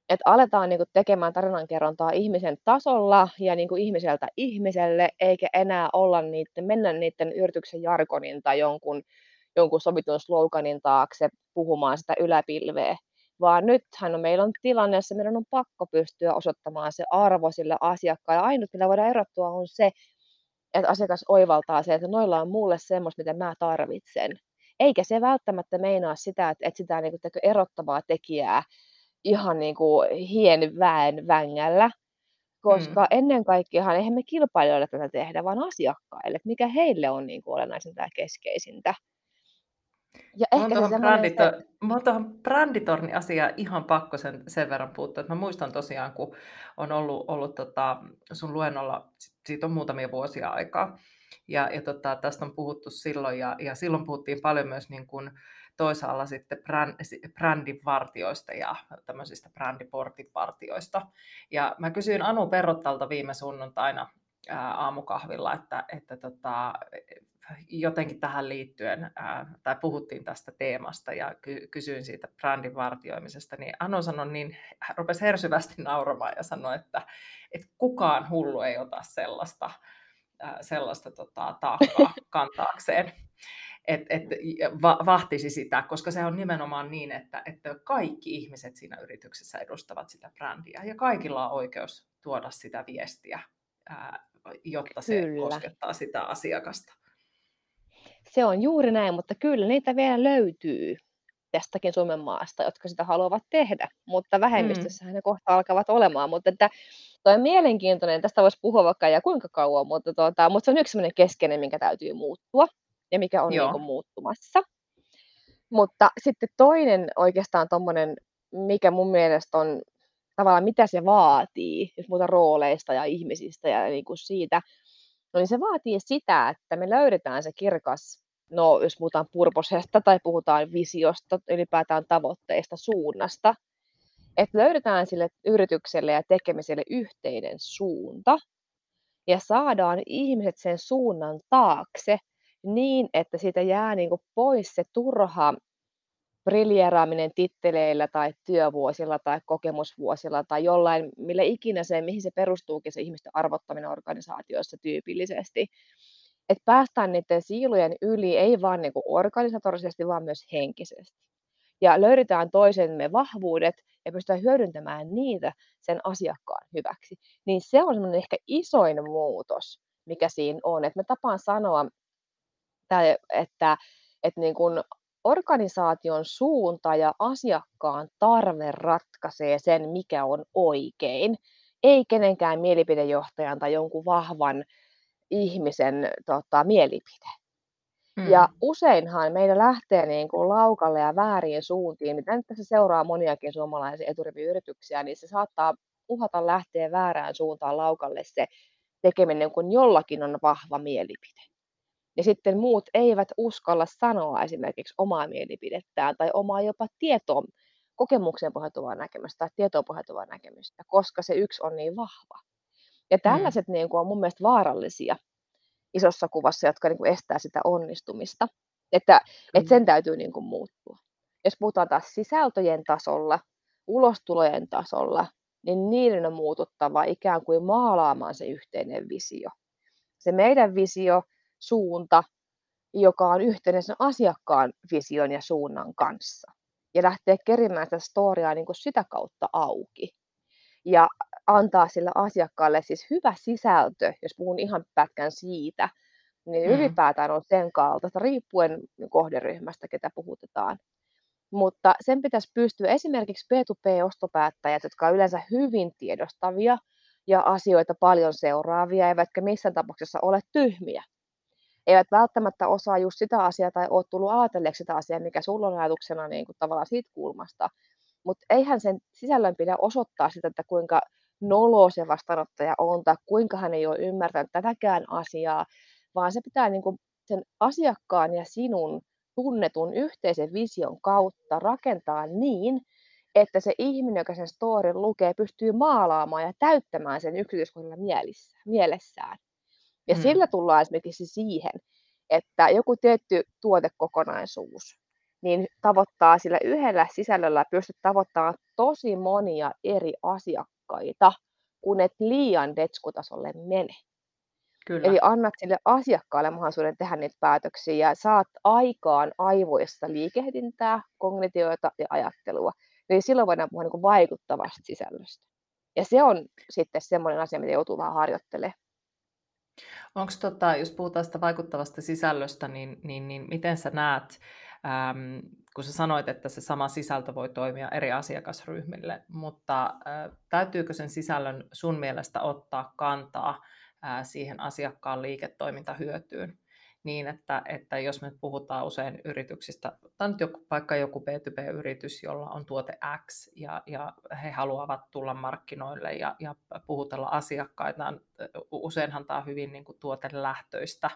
että aletaan niin tekemään tarinankerrontaa ihmisen tasolla ja niin ihmiseltä ihmiselle, eikä enää olla niiden, mennä niiden yrityksen jargonin tai jonkun, jonkun sovitun sloganin taakse puhumaan sitä yläpilveä. Vaan nythän on, meillä on tilanne, jossa meidän on pakko pystyä osoittamaan se arvo sille asiakkaalle. Ainut, millä voidaan erottua, on se, että asiakas oivaltaa se, että noilla on mulle semmoista, mitä mä tarvitsen. Eikä se välttämättä meinaa sitä, että etsitään niin erottavaa tekijää ihan niin kuin hien väen vängällä, koska mm. ennen kaikkea eihän me kilpailijoille tätä tehdä, vaan asiakkaille, että mikä heille on niin kuin olennaisinta ja keskeisintä. Ja ehkä tuohon, se brändito- se... Mä tuohon bränditorni asiaan ihan pakko sen, sen verran puuttua. Että mä muistan tosiaan, kun on ollut, ollut tota, sun luennolla, siitä on muutamia vuosia aikaa, ja, ja tota, tästä on puhuttu silloin, ja, ja silloin puhuttiin paljon myös niin kuin, toisaalla sitten brändivartioista ja tämmöisistä brändiportinvartioista. Ja mä kysyin Anu Perrottalta viime sunnuntaina aamukahvilla, että, että tota, jotenkin tähän liittyen, ää, tai puhuttiin tästä teemasta ja ky- kysyin siitä brändin vartioimisesta, niin Anno sanoi niin, rupesi hersyvästi nauramaan ja sanoi, että, että kukaan hullu ei ota sellaista, ää, sellaista tota, taakkaa kantaakseen et, et, va, vahtisi sitä, koska se on nimenomaan niin, että, että kaikki ihmiset siinä yrityksessä edustavat sitä brändiä ja kaikilla on oikeus tuoda sitä viestiä, ää, jotta se kyllä. koskettaa sitä asiakasta. Se on juuri näin, mutta kyllä niitä vielä löytyy tästäkin Suomen maasta, jotka sitä haluavat tehdä, mutta vähemmistössähän mm. ne kohta alkavat olemaan. Mutta että toi on mielenkiintoinen, tästä voisi puhua vaikka ja kuinka kauan, mutta, tuota, mutta se on yksi sellainen keskeinen, minkä täytyy muuttua ja mikä on niin kuin muuttumassa. Mutta sitten toinen oikeastaan tuommoinen, mikä mun mielestä on tavallaan mitä se vaatii, jos muuta rooleista ja ihmisistä ja niin kuin siitä, no niin se vaatii sitä, että me löydetään se kirkas, no jos puhutaan purposesta tai puhutaan visiosta, ylipäätään tavoitteista, suunnasta, että löydetään sille yritykselle ja tekemiselle yhteinen suunta ja saadaan ihmiset sen suunnan taakse niin, että siitä jää niin kuin pois se turha briljeeraaminen titteleillä tai työvuosilla tai kokemusvuosilla tai jollain, millä ikinä se, mihin se perustuukin se ihmisten arvottaminen organisaatioissa tyypillisesti. Että päästään niiden siilujen yli, ei vaan niin organisatorisesti, vaan myös henkisesti. Ja löydetään toisemme vahvuudet ja pystytään hyödyntämään niitä sen asiakkaan hyväksi. Niin se on ehkä isoin muutos, mikä siinä on. Että me tapaan sanoa tai että, että niin kuin organisaation suunta ja asiakkaan tarve ratkaisee sen, mikä on oikein, ei kenenkään mielipidejohtajan tai jonkun vahvan ihmisen tota, mielipide. Ja useinhan meillä lähtee niin kuin laukalle ja vääriin suuntiin. Mitä nyt tässä seuraa moniakin suomalaisia eturiviyrityksiä, niin se saattaa uhata lähteä väärään suuntaan laukalle se tekeminen, kun jollakin on vahva mielipide ja sitten muut eivät uskalla sanoa esimerkiksi omaa mielipidettään tai omaa jopa tietoa, kokemukseen pohjautuvaa näkemystä tai tietoon pohjautuvaa näkemystä, koska se yksi on niin vahva. Ja mm. tällaiset mm. niin kuin, on mun mielestä vaarallisia isossa kuvassa, jotka niin kuin, estää sitä onnistumista. Että, mm. että sen täytyy niin kuin, muuttua. Jos puhutaan taas sisältöjen tasolla, ulostulojen tasolla, niin niiden on muututtava ikään kuin maalaamaan se yhteinen visio. Se meidän visio suunta, joka on yhteinen sen asiakkaan vision ja suunnan kanssa. Ja lähtee kerimään sitä storiaa niin kuin sitä kautta auki. Ja antaa sille asiakkaalle siis hyvä sisältö, jos puhun ihan pätkän siitä, niin mm. ylipäätään on sen kaltaista, riippuen kohderyhmästä, ketä puhutetaan. Mutta sen pitäisi pystyä esimerkiksi P2P-ostopäättäjät, jotka ovat yleensä hyvin tiedostavia ja asioita paljon seuraavia, eivätkä missään tapauksessa ole tyhmiä eivät välttämättä osaa just sitä asiaa tai ole tullut ajatelleeksi sitä asiaa, mikä sulla on ajatuksena niin kuin tavallaan siitä kulmasta. Mutta eihän sen sisällön pidä osoittaa sitä, että kuinka nolo se vastaanottaja on tai kuinka hän ei ole ymmärtänyt tätäkään asiaa, vaan se pitää niin kuin sen asiakkaan ja sinun tunnetun yhteisen vision kautta rakentaa niin, että se ihminen, joka sen storin lukee, pystyy maalaamaan ja täyttämään sen yksityiskohdalla mielessään. Ja mm. sillä tullaan esimerkiksi siihen, että joku tietty tuotekokonaisuus niin tavoittaa sillä yhdellä sisällöllä pystyt tavoittamaan tosi monia eri asiakkaita, kun et liian detskutasolle mene. Kyllä. Eli annat sille asiakkaalle mahdollisuuden tehdä niitä päätöksiä ja saat aikaan aivoissa liikehdintää, kognitioita ja ajattelua. Eli silloin voidaan puhua niin vaikuttavasta sisällöstä. Ja se on sitten semmoinen asia, mitä joutuu vähän harjoittelemaan. Onko tota, jos puhutaan sitä vaikuttavasta sisällöstä, niin, niin, niin miten sä näet, äm, kun sä sanoit, että se sama sisältö voi toimia eri asiakasryhmille, mutta äh, täytyykö sen sisällön sun mielestä ottaa kantaa äh, siihen asiakkaan liiketoimintahyötyyn? Niin, että, että jos me puhutaan usein yrityksistä, tai nyt joku, vaikka joku B2B-yritys, jolla on tuote X ja, ja he haluavat tulla markkinoille ja, ja puhutella asiakkaitaan, useinhan tämä on hyvin niin kuin tuotelähtöistä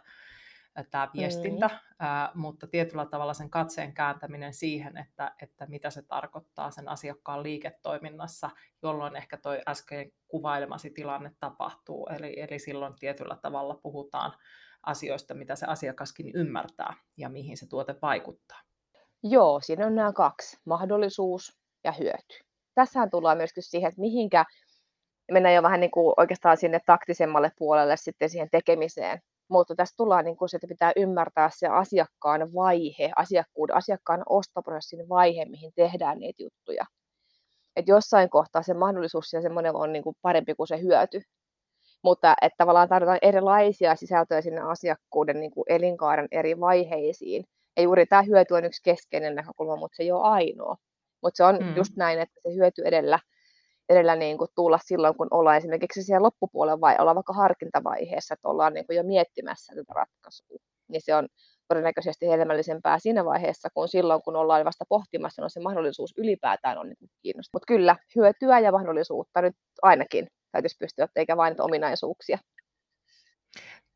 tämä viestintä, mm. ää, mutta tietyllä tavalla sen katseen kääntäminen siihen, että, että mitä se tarkoittaa sen asiakkaan liiketoiminnassa, jolloin ehkä toi äsken kuvailemasi tilanne tapahtuu. Eli, eli silloin tietyllä tavalla puhutaan asioista, mitä se asiakaskin ymmärtää ja mihin se tuote vaikuttaa. Joo, siinä on nämä kaksi, mahdollisuus ja hyöty. Tässähän tullaan myöskin siihen, että mihinkä mennään jo vähän niin kuin oikeastaan sinne taktisemmalle puolelle sitten siihen tekemiseen. Mutta tässä tullaan niin kuin se, että pitää ymmärtää se asiakkaan vaihe, asiakkuuden, asiakkaan ostoprosessin vaihe, mihin tehdään niitä juttuja. Et jossain kohtaa se mahdollisuus ja semmoinen on niin kuin parempi kuin se hyöty. Mutta että tavallaan tarvitaan erilaisia sisältöjä sinne asiakkuuden niin kuin elinkaaren eri vaiheisiin. Ja juuri tämä hyöty on yksi keskeinen näkökulma, mutta se ei ole ainoa. Mutta se on mm. just näin, että se hyöty edellä edellä niin kuin tulla silloin, kun ollaan esimerkiksi siellä loppupuolella vai ollaan vaikka harkintavaiheessa, että ollaan niin kuin jo miettimässä tätä ratkaisua. Niin se on todennäköisesti hedelmällisempää siinä vaiheessa, kuin silloin, kun ollaan vasta pohtimassa, no se mahdollisuus ylipäätään on niin kiinnostunut. Mutta kyllä, hyötyä ja mahdollisuutta nyt ainakin täytyisi pystyä, eikä vain ominaisuuksia.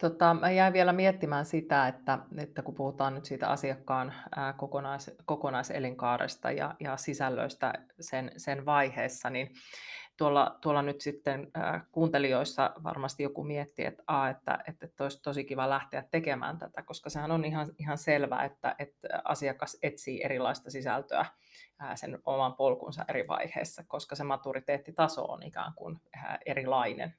Tota, mä jäin vielä miettimään sitä, että, että kun puhutaan nyt siitä asiakkaan kokonais, kokonaiselinkaaresta ja, ja sisällöistä sen, sen vaiheessa, niin tuolla, tuolla nyt sitten kuuntelijoissa varmasti joku miettii, että, a, että, että, että olisi tosi kiva lähteä tekemään tätä, koska sehän on ihan, ihan selvää, että, että asiakas etsii erilaista sisältöä sen oman polkunsa eri vaiheessa, koska se maturiteettitaso on ikään kuin erilainen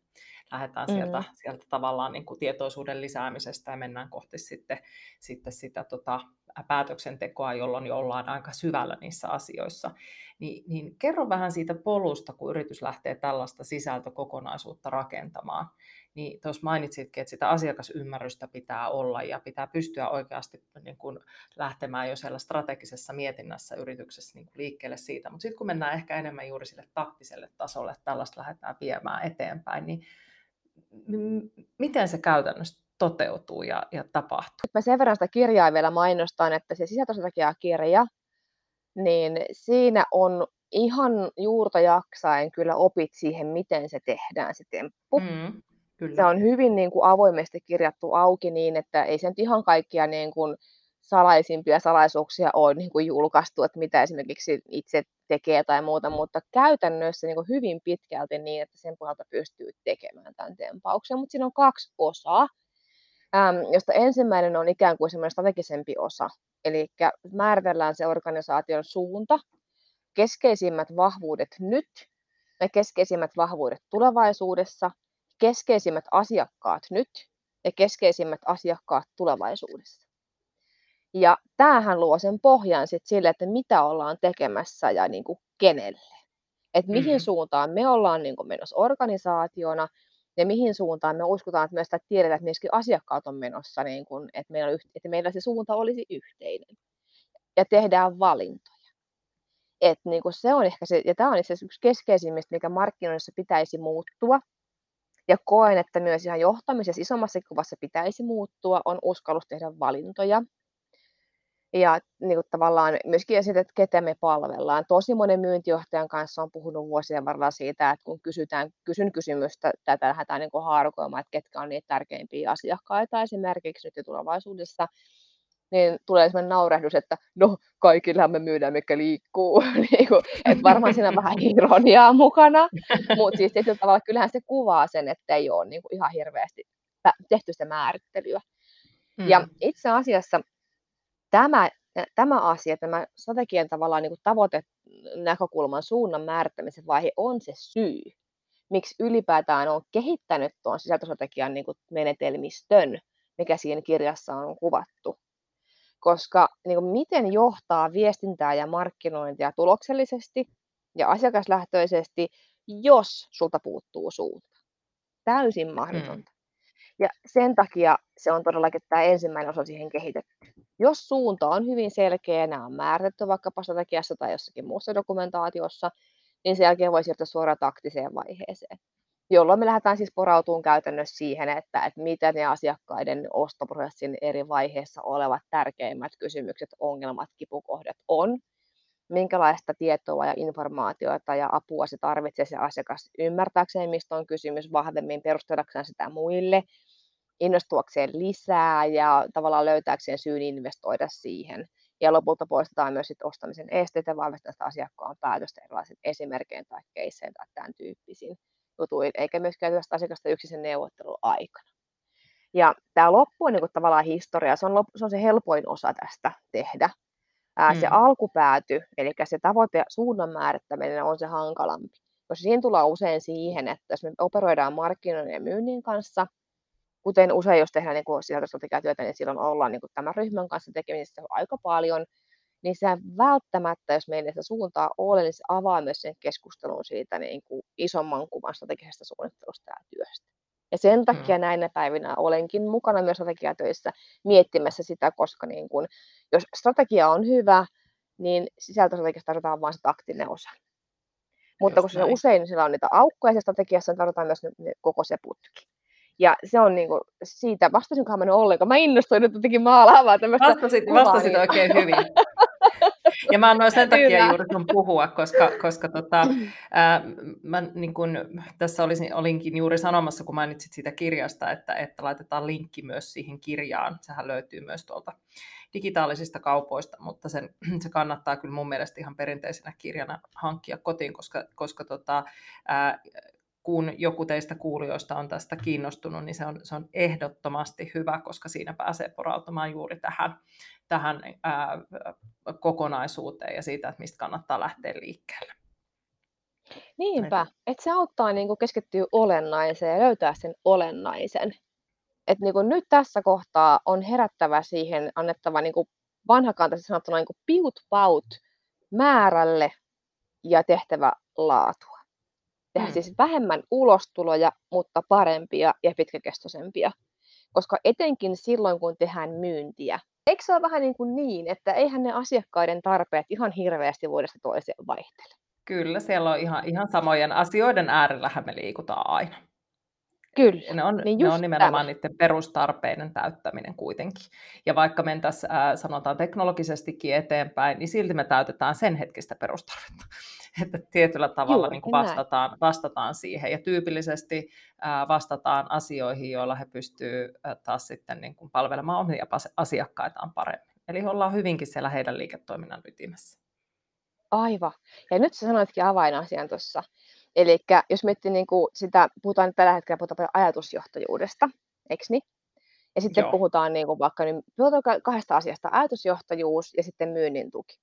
lähdetään sieltä, mm. sieltä tavallaan niin kuin tietoisuuden lisäämisestä ja mennään kohti sitten, sitten sitä tota, päätöksentekoa, jolloin jo ollaan aika syvällä niissä asioissa. Niin, niin kerro vähän siitä polusta, kun yritys lähtee tällaista sisältökokonaisuutta rakentamaan. Niin tuossa mainitsitkin, että sitä asiakasymmärrystä pitää olla ja pitää pystyä oikeasti niin kuin lähtemään jo siellä strategisessa mietinnässä yrityksessä niin kuin liikkeelle siitä. Mutta sitten kun mennään ehkä enemmän juuri sille taktiselle tasolle, että tällaista lähdetään viemään eteenpäin, niin miten se käytännössä toteutuu ja, ja tapahtuu? Mä sen verran sitä kirjaa vielä mainostan, että se sisältöstrategia-kirja, niin siinä on ihan juurta jaksain kyllä opit siihen, miten se tehdään se temppu. Mm, kyllä. Se on hyvin niin kuin avoimesti kirjattu auki niin, että ei se nyt ihan kaikkia niin kuin salaisimpia salaisuuksia ole niin kuin julkaistu, että mitä esimerkiksi itse tekee tai muuta, mutta käytännössä niin kuin hyvin pitkälti niin, että sen pohjalta pystyy tekemään tämän tempauksen. Mutta siinä on kaksi osaa, äm, josta ensimmäinen on ikään kuin semmoinen strategisempi osa. Eli määritellään se organisaation suunta, keskeisimmät vahvuudet nyt ja keskeisimmät vahvuudet tulevaisuudessa, keskeisimmät asiakkaat nyt ja keskeisimmät asiakkaat tulevaisuudessa. Ja tämähän luo sen pohjan sit sille, että mitä ollaan tekemässä ja niin kuin kenelle. Että mihin mm. suuntaan me ollaan niin kuin menossa organisaationa ja mihin suuntaan me uskotaan, että myös tiedetään, että myöskin asiakkaat on menossa, niin kuin, että, meillä on, että meillä se suunta olisi yhteinen. Ja tehdään valintoja. Et niin kuin se on ehkä se, ja tämä on itse yksi keskeisimmistä, mikä markkinoissa pitäisi muuttua. Ja koen, että myös ihan johtamisessa isommassa kuvassa pitäisi muuttua, on uskallus tehdä valintoja ja niin kuin tavallaan myöskin siitä, että ketä me palvellaan. Tosi monen myyntijohtajan kanssa on puhunut vuosien varrella siitä, että kun kysytään, kysyn kysymystä, tätä lähdetään niin haarukoimaan, että ketkä on niitä tärkeimpiä asiakkaita esimerkiksi nyt ja tulevaisuudessa, niin tulee sellainen naurehdus, että no kaikilla me myydään, mikä liikkuu. [laughs] niin kuin, että varmaan siinä on vähän [laughs] ironiaa mukana, mutta siis tietyllä tavalla kyllähän se kuvaa sen, että ei ole niin kuin ihan hirveästi tehty sitä määrittelyä. Mm. Ja itse asiassa tämä, tämä asia, tämä strategian tavallaan niin kuin tavoite näkökulman suunnan määrittämisen vaihe on se syy, miksi ylipäätään on kehittänyt tuon sisältöstrategian niin kuin menetelmistön, mikä siinä kirjassa on kuvattu. Koska niin kuin miten johtaa viestintää ja markkinointia tuloksellisesti ja asiakaslähtöisesti, jos sulta puuttuu suunta. Täysin mahdotonta. Mm. Ja sen takia se on todellakin tämä ensimmäinen osa siihen kehitetty. Jos suunta on hyvin selkeä, nämä on määritetty vaikkapa strategiassa tai jossakin muussa dokumentaatiossa, niin sen jälkeen voi siirtyä suoraan taktiseen vaiheeseen. Jolloin me lähdetään siis porautumaan käytännössä siihen, että, että mitä ne asiakkaiden ostoprosessin eri vaiheissa olevat tärkeimmät kysymykset, ongelmat, kipukohdat on, minkälaista tietoa ja informaatiota ja apua se tarvitsee se asiakas ymmärtääkseen, mistä on kysymys vahvemmin, perustellakseen sitä muille, innostuakseen lisää ja tavallaan löytääkseen syyn investoida siihen. Ja lopulta poistetaan myös sit ostamisen esteitä ja vahvistetaan sitä asiakkaan päätöstä erilaisin esimerkkein tai keisseen tai tämän tyyppisiin jutuin, eikä myöskään tästä asiakasta yksin sen neuvottelun aikana. Ja tämä loppu on niin kuin tavallaan historia, se on, loppu, se on se helpoin osa tästä tehdä. Ää, mm. Se alkupääty, eli se tavoite suunnan määrittäminen on se hankalampi. Koska siinä tullaan usein siihen, että jos me operoidaan markkinoinnin ja myynnin kanssa, kuten usein jos tehdään niin sisältöstrategiatyötä, niin silloin ollaan niin kuin tämän ryhmän kanssa tekemisissä aika paljon, niin se välttämättä, jos meillä sitä suuntaa ole, niin se avaa myös sen keskustelun siitä niin kuin isomman kuvan strategisesta suunnittelusta ja työstä. Ja sen takia mm. näinä päivinä olenkin mukana myös strategiatöissä miettimässä sitä, koska niin kun, jos strategia on hyvä, niin sisältöstrategiasta tarvitaan vain se taktinen osa. Mutta koska se usein sillä on niitä aukkoja ja strategiassa, niin tarvitaan myös ne, koko se putki. Ja se on niinku, siitä, vastasinkohan mä nyt ollenkaan, mä innostuin nyt jotenkin maalaamaan tämmöistä Vastasit, vastasit oikein hyvin. [laughs] Ja mä annoin sen takia Kyllä. juuri sun puhua, koska, koska tota, ää, mä niin kun, tässä olisin, olinkin juuri sanomassa, kun mainitsit siitä kirjasta, että, että laitetaan linkki myös siihen kirjaan. Sehän löytyy myös tuolta digitaalisista kaupoista, mutta sen, [clears throat] se kannattaa kyllä mun mielestä ihan perinteisenä kirjana hankkia kotiin, koska, koska tota, ää, kun joku teistä kuulijoista on tästä kiinnostunut, niin se on, se on ehdottomasti hyvä, koska siinä pääsee porautumaan juuri tähän, tähän ää, kokonaisuuteen ja siitä, että mistä kannattaa lähteä liikkeelle. Niinpä, että se auttaa niin kuin keskittyä olennaiseen ja löytää sen olennaisen. Et niin kuin nyt tässä kohtaa on herättävä siihen annettava niin kuin vanhakantaisesti sanottuna niin kuin piut paut määrälle ja tehtävä laatua. Tehdä mm. siis vähemmän ulostuloja, mutta parempia ja pitkäkestoisempia. Koska etenkin silloin, kun tehdään myyntiä, eikö se ole vähän niin, kuin niin, että eihän ne asiakkaiden tarpeet ihan hirveästi vuodesta toiseen vaihtele? Kyllä, siellä on ihan, ihan samojen asioiden äärellähän me liikutaan aina. Kyllä. Ne on, niin ne on nimenomaan tämä. niiden perustarpeiden täyttäminen kuitenkin. Ja vaikka mentäisiin, äh, sanotaan teknologisestikin eteenpäin, niin silti me täytetään sen hetkistä perustarvetta. [laughs] Että tietyllä tavalla niin kuin vastataan, vastataan siihen. Ja tyypillisesti äh, vastataan asioihin, joilla he pystyvät äh, taas sitten niin kuin palvelemaan omia asiakkaitaan paremmin. Eli ollaan hyvinkin siellä heidän liiketoiminnan ytimessä. Aivan. Ja nyt sä sanoitkin avainasian tuossa. Eli jos miettii niin kuin sitä, puhutaan tällä hetkellä puhutaan paljon ajatusjohtajuudesta, eikö niin? Ja sitten Joo. puhutaan niin kuin vaikka niin puhutaan kahdesta asiasta, ajatusjohtajuus ja sitten myynnin tuki.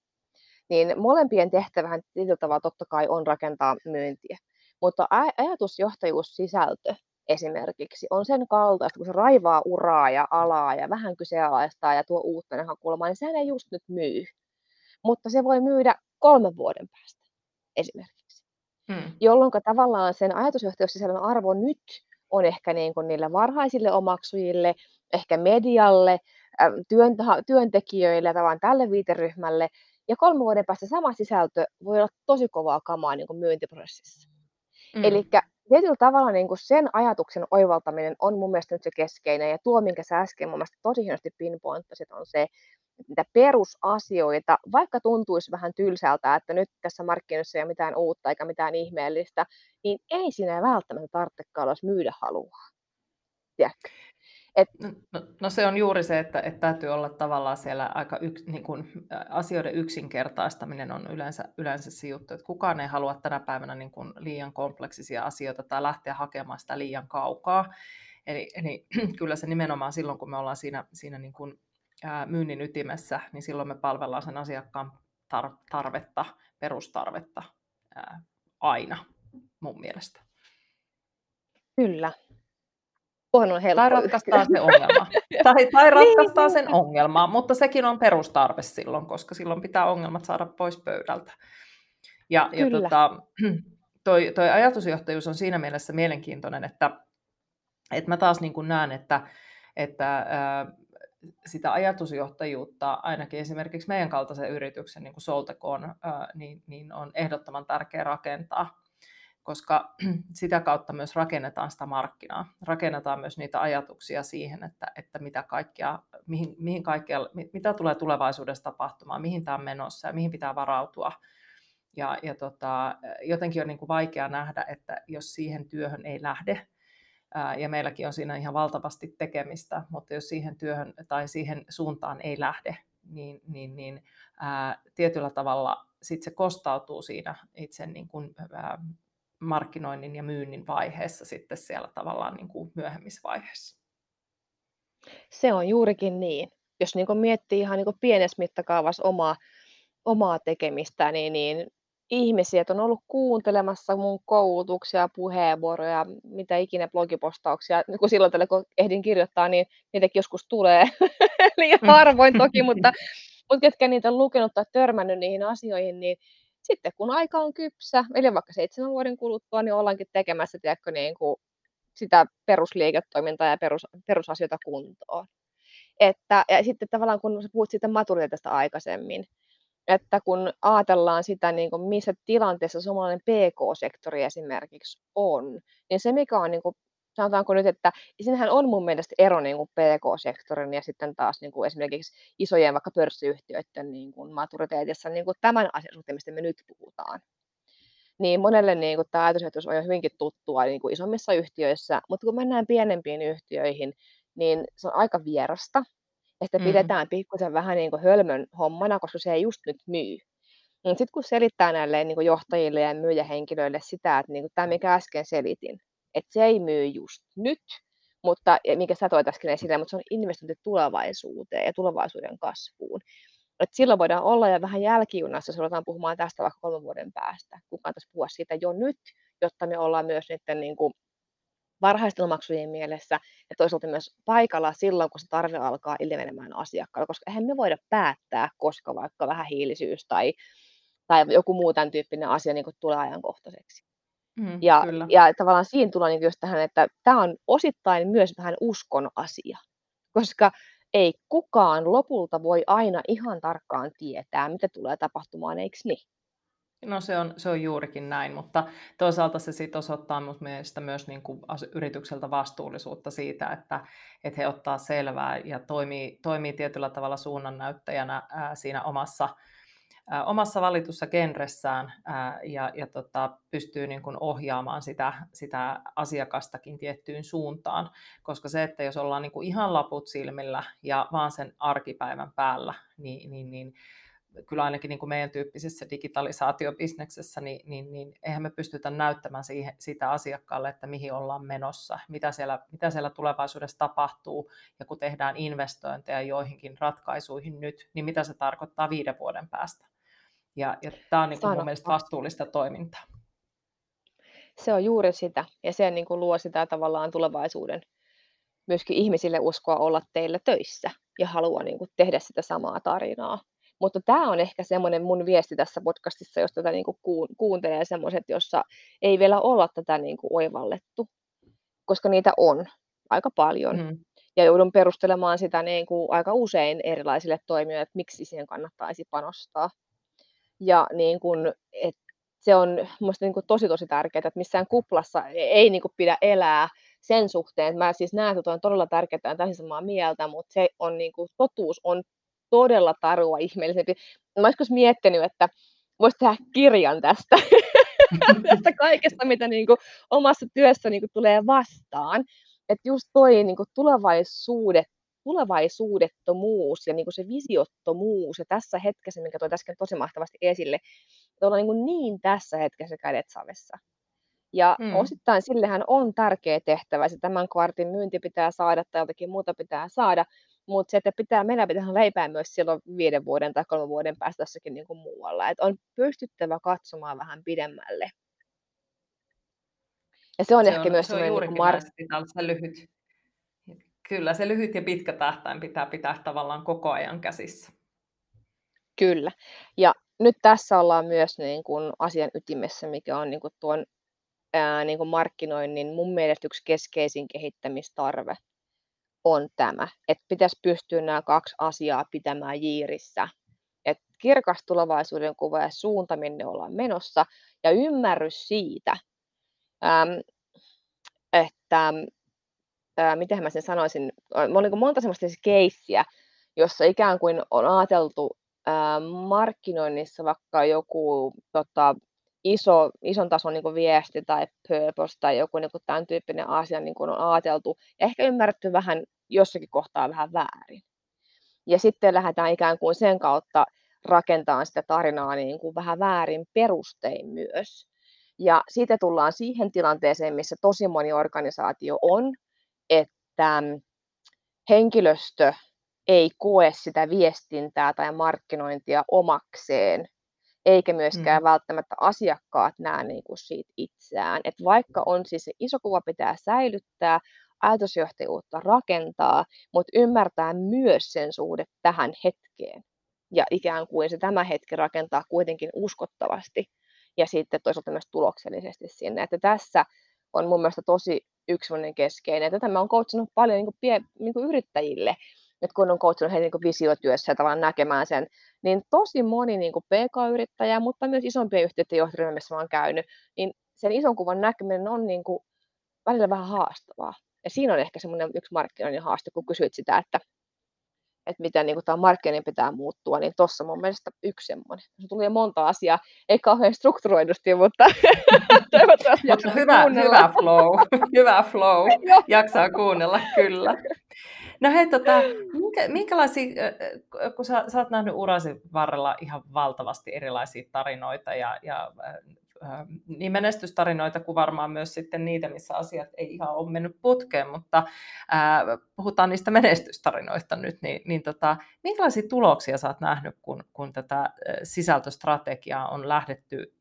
Niin molempien tehtävähän tietyllä tavalla totta kai on rakentaa myyntiä. Mutta ajatusjohtajuus sisältö esimerkiksi on sen kaltaista, kun se raivaa uraa ja alaa ja vähän kyseenalaistaa ja tuo uutta näkökulmaa, niin sehän ei just nyt myy. Mutta se voi myydä kolmen vuoden päästä esimerkiksi. Hmm. Jolloin tavallaan sen ajatusjohtajuussisällön arvo nyt on ehkä niin kuin niille varhaisille omaksujille, ehkä medialle, työntekijöille ja tavallaan tälle viiteryhmälle. Ja kolmen vuoden päästä sama sisältö voi olla tosi kovaa kamaa niin kuin myyntiprosessissa. Mm. Eli tietyllä tavalla niin kuin sen ajatuksen oivaltaminen on mun mielestä nyt se keskeinen. Ja tuo, minkä sä äsken mun mielestä tosi hienosti pinpointtasit, on se, niitä perusasioita, vaikka tuntuisi vähän tylsältä, että nyt tässä markkinoissa ei ole mitään uutta eikä mitään ihmeellistä, niin ei siinä välttämättä tarvitsekaan, jos myydä haluaa. Tiedätkö? Et... No, no, no se on juuri se, että, että täytyy olla tavallaan siellä aika yks, niin kuin, asioiden yksinkertaistaminen on yleensä, yleensä se juttu, että kukaan ei halua tänä päivänä niin kuin liian kompleksisia asioita tai lähteä hakemaan sitä liian kaukaa. Eli, eli [clears throat] kyllä se nimenomaan silloin, kun me ollaan siinä, siinä niin kuin myynnin ytimessä, niin silloin me palvellaan sen asiakkaan tar- tarvetta, perustarvetta ää, aina mun mielestä. Kyllä. On helppo tai ratkaistaan se ongelma. [laughs] tai, tai ratkaistaan sen niin. ongelma, mutta sekin on perustarve silloin, koska silloin pitää ongelmat saada pois pöydältä. Ja, ja tota, [clears throat] toi, toi ajatusjohtajuus on siinä mielessä mielenkiintoinen, että, että mä taas niin kuin näen, että, että ää, sitä ajatusjohtajuutta ainakin esimerkiksi meidän kaltaisen yrityksen, niin kuin Soltekoon, niin, niin on ehdottoman tärkeä rakentaa, koska [clears throat] sitä kautta myös rakennetaan sitä markkinaa. Rakennetaan myös niitä ajatuksia siihen, että, että mitä, kaikkia, mihin, mihin kaikkea, mitä tulee tulevaisuudessa tapahtumaan, mihin tämä on menossa ja mihin pitää varautua. Ja, ja tota, jotenkin on niin kuin vaikea nähdä, että jos siihen työhön ei lähde, ja meilläkin on siinä ihan valtavasti tekemistä, mutta jos siihen työhön tai siihen suuntaan ei lähde, niin, niin, niin ää, tietyllä tavalla sit se kostautuu siinä itse niin kuin, ää, markkinoinnin ja myynnin vaiheessa sitten siellä tavallaan niin kuin myöhemmissä vaiheissa. Se on juurikin niin. Jos niin miettii ihan niin pienessä mittakaavassa omaa, omaa tekemistä, niin, niin ihmisiä, on ollut kuuntelemassa mun koulutuksia, puheenvuoroja, mitä ikinä blogipostauksia, kun silloin tällä kun ehdin kirjoittaa, niin niitäkin joskus tulee, [laughs] liian harvoin toki, [laughs] mutta, mutta ketkä niitä on lukenut tai törmännyt niihin asioihin, niin sitten kun aika on kypsä, eli vaikka seitsemän vuoden kuluttua, niin ollaankin tekemässä tiedätkö, niin kuin sitä perusliiketoimintaa ja perus, perusasioita kuntoon. Että, ja sitten tavallaan kun sä puhut siitä maturiteetista aikaisemmin, että kun ajatellaan sitä, niin kuin missä tilanteessa suomalainen PK-sektori esimerkiksi on, niin se mikä on, niin kuin, sanotaanko nyt, että siinähän on mun mielestä ero niin kuin PK-sektorin ja sitten taas niin kuin esimerkiksi isojen vaikka pörssiyhtiöiden niin kuin maturiteetissa niin kuin tämän asian suhteen, mistä me nyt puhutaan. Niin monelle niin kuin, tämä ajatus on jo hyvinkin tuttua niin kuin isommissa yhtiöissä, mutta kun mennään pienempiin yhtiöihin, niin se on aika vierasta ja sitä mm. pidetään pikkusen vähän niin kuin hölmön hommana, koska se ei just nyt myy. Sitten kun selittää näille niin kuin johtajille ja myyjähenkilöille sitä, että niin kuin tämä, mikä äsken selitin, että se ei myy just nyt, mutta mikä sä toit äsken esille, mutta se on investointi tulevaisuuteen ja tulevaisuuden kasvuun. Et silloin voidaan olla jo vähän jälkijunassa, jos ruvetaan puhumaan tästä vaikka kolmen vuoden päästä, kun kannattaisi puhua siitä jo nyt, jotta me ollaan myös niiden niin kuin varhaisten maksujen mielessä ja toisaalta myös paikalla silloin, kun se tarve alkaa ilmenemään asiakkaalla, koska eihän me voida päättää, koska vaikka vähän hiilisyys tai, tai joku muu tämän tyyppinen asia niin kuin tulee ajankohtaiseksi. Mm, ja, ja tavallaan siinä tulee niin just tähän, että tämä on osittain myös vähän uskon asia, koska ei kukaan lopulta voi aina ihan tarkkaan tietää, mitä tulee tapahtumaan, eikö niin? No se on, se on juurikin näin, mutta toisaalta se sitten osoittaa mielestä myös niin kuin yritykseltä vastuullisuutta siitä, että, että he ottaa selvää ja toimii, toimii tietyllä tavalla suunnannäyttäjänä ää, siinä omassa, omassa valitussa genressään ää, ja, ja tota, pystyy niin kuin ohjaamaan sitä, sitä asiakastakin tiettyyn suuntaan, koska se, että jos ollaan niin kuin ihan laput silmillä ja vaan sen arkipäivän päällä, niin, niin, niin kyllä ainakin niin kuin meidän tyyppisessä digitalisaatiobisneksessä, niin, niin, niin eihän me pystytä näyttämään siihen, sitä asiakkaalle, että mihin ollaan menossa, mitä siellä, mitä siellä tulevaisuudessa tapahtuu, ja kun tehdään investointeja joihinkin ratkaisuihin nyt, niin mitä se tarkoittaa viiden vuoden päästä. Ja, ja tämä on niin kuin mun mielestä vastuullista toimintaa. Se on juuri sitä, ja se niin kuin luo sitä tavallaan tulevaisuuden myöskin ihmisille uskoa olla teillä töissä ja haluaa niin kuin tehdä sitä samaa tarinaa. Mutta tämä on ehkä semmoinen mun viesti tässä podcastissa, jos tätä niin kuin kuuntelee semmoiset, jossa ei vielä olla tätä niin kuin oivallettu, koska niitä on aika paljon. Mm. Ja joudun perustelemaan sitä niin kuin aika usein erilaisille toimijoille, että miksi siihen kannattaisi panostaa. Ja niin kuin, et se on minusta niin kuin tosi tosi tärkeää, että missään kuplassa ei niin kuin pidä elää sen suhteen, että mä siis näen, että on todella tärkeää, ja täysin samaa mieltä, mutta se on niin kuin, totuus on todella tarua ihmeellisempi. Mä olisin miettinyt, että voisi tehdä kirjan tästä, [laughs] tästä kaikesta, mitä niin kuin omassa työssä niin kuin tulee vastaan. Että just toi niin kuin tulevaisuudet, tulevaisuudettomuus ja niin kuin se visiottomuus ja tässä hetkessä, mikä toi äsken tosi mahtavasti esille, että ollaan niin, niin tässä hetkessä kädet savessa. Ja mm. osittain sillehän on tärkeä tehtävä, että tämän kvartin myynti pitää saada tai jotakin muuta pitää saada, mutta se, että pitää, meillä pitää leipää myös silloin viiden vuoden tai kolmen vuoden päästä jossakin niin kuin muualla. Että on pystyttävä katsomaan vähän pidemmälle. Ja se on se ehkä on, myös se on niin mar- se lyhyt. Kyllä, se lyhyt ja pitkä tähtäin pitää pitää tavallaan koko ajan käsissä. Kyllä. Ja nyt tässä ollaan myös niin kuin asian ytimessä, mikä on niin kuin tuon ää, niin kuin markkinoinnin mun mielestä yksi keskeisin kehittämistarve on tämä, että pitäisi pystyä nämä kaksi asiaa pitämään jiirissä. Et kirkas tulevaisuuden kuva ja suunta, minne ollaan menossa, ja ymmärrys siitä, että miten mä sen sanoisin, on niin monta sellaista keissiä, jossa ikään kuin on ajateltu markkinoinnissa vaikka joku tota, iso, ison tason niin viesti tai purpose tai joku niin kuin tämän tyyppinen asia niin kuin on ajateltu ja ehkä ymmärretty vähän jossakin kohtaa vähän väärin. Ja sitten lähdetään ikään kuin sen kautta rakentamaan sitä tarinaa niin kuin vähän väärin perustein myös. Ja siitä tullaan siihen tilanteeseen, missä tosi moni organisaatio on, että henkilöstö ei koe sitä viestintää tai markkinointia omakseen, eikä myöskään mm. välttämättä asiakkaat näe niin kuin siitä itseään. Et vaikka on siis se iso kuva pitää säilyttää, ajatusjohtajuutta rakentaa, mutta ymmärtää myös sen suhde tähän hetkeen. Ja ikään kuin se tämä hetki rakentaa kuitenkin uskottavasti ja sitten toisaalta myös tuloksellisesti sinne. Että tässä on mun mielestä tosi yksi keskeinen. Tätä mä oon coachannut paljon niin kuin pie, niin kuin yrittäjille, että kun on coachannut heidän niin visiotyössä ja tavallaan näkemään sen, niin tosi moni niin kuin PK-yrittäjä, mutta myös isompia yhtiöiden johtoryhmiä, missä mä oon käynyt, niin sen ison kuvan näkeminen on niin kuin välillä vähän haastavaa. Ja siinä on ehkä semmoinen yksi markkinoinnin haaste, kun kysyit sitä, että, että miten niin tämä markkinoinnin pitää muuttua, niin tuossa mun mielestä yksi semmoinen. Se tuli monta asiaa, ei kauhean strukturoidusti, mutta [laughs] toivottavasti mutta hyvä, hyvä flow, [laughs] hyvä flow, [laughs] jaksaa kuunnella, kyllä. No hei, tota, minkä, minkälaisia, kun sä, sä oot nähnyt urasi varrella ihan valtavasti erilaisia tarinoita ja, ja niin menestystarinoita kuin varmaan myös sitten niitä, missä asiat ei ihan ole mennyt putkeen, mutta ää, puhutaan niistä menestystarinoista nyt, niin, niin tota, minkälaisia tuloksia sä oot nähnyt, kun, kun tätä sisältöstrategiaa on lähdetty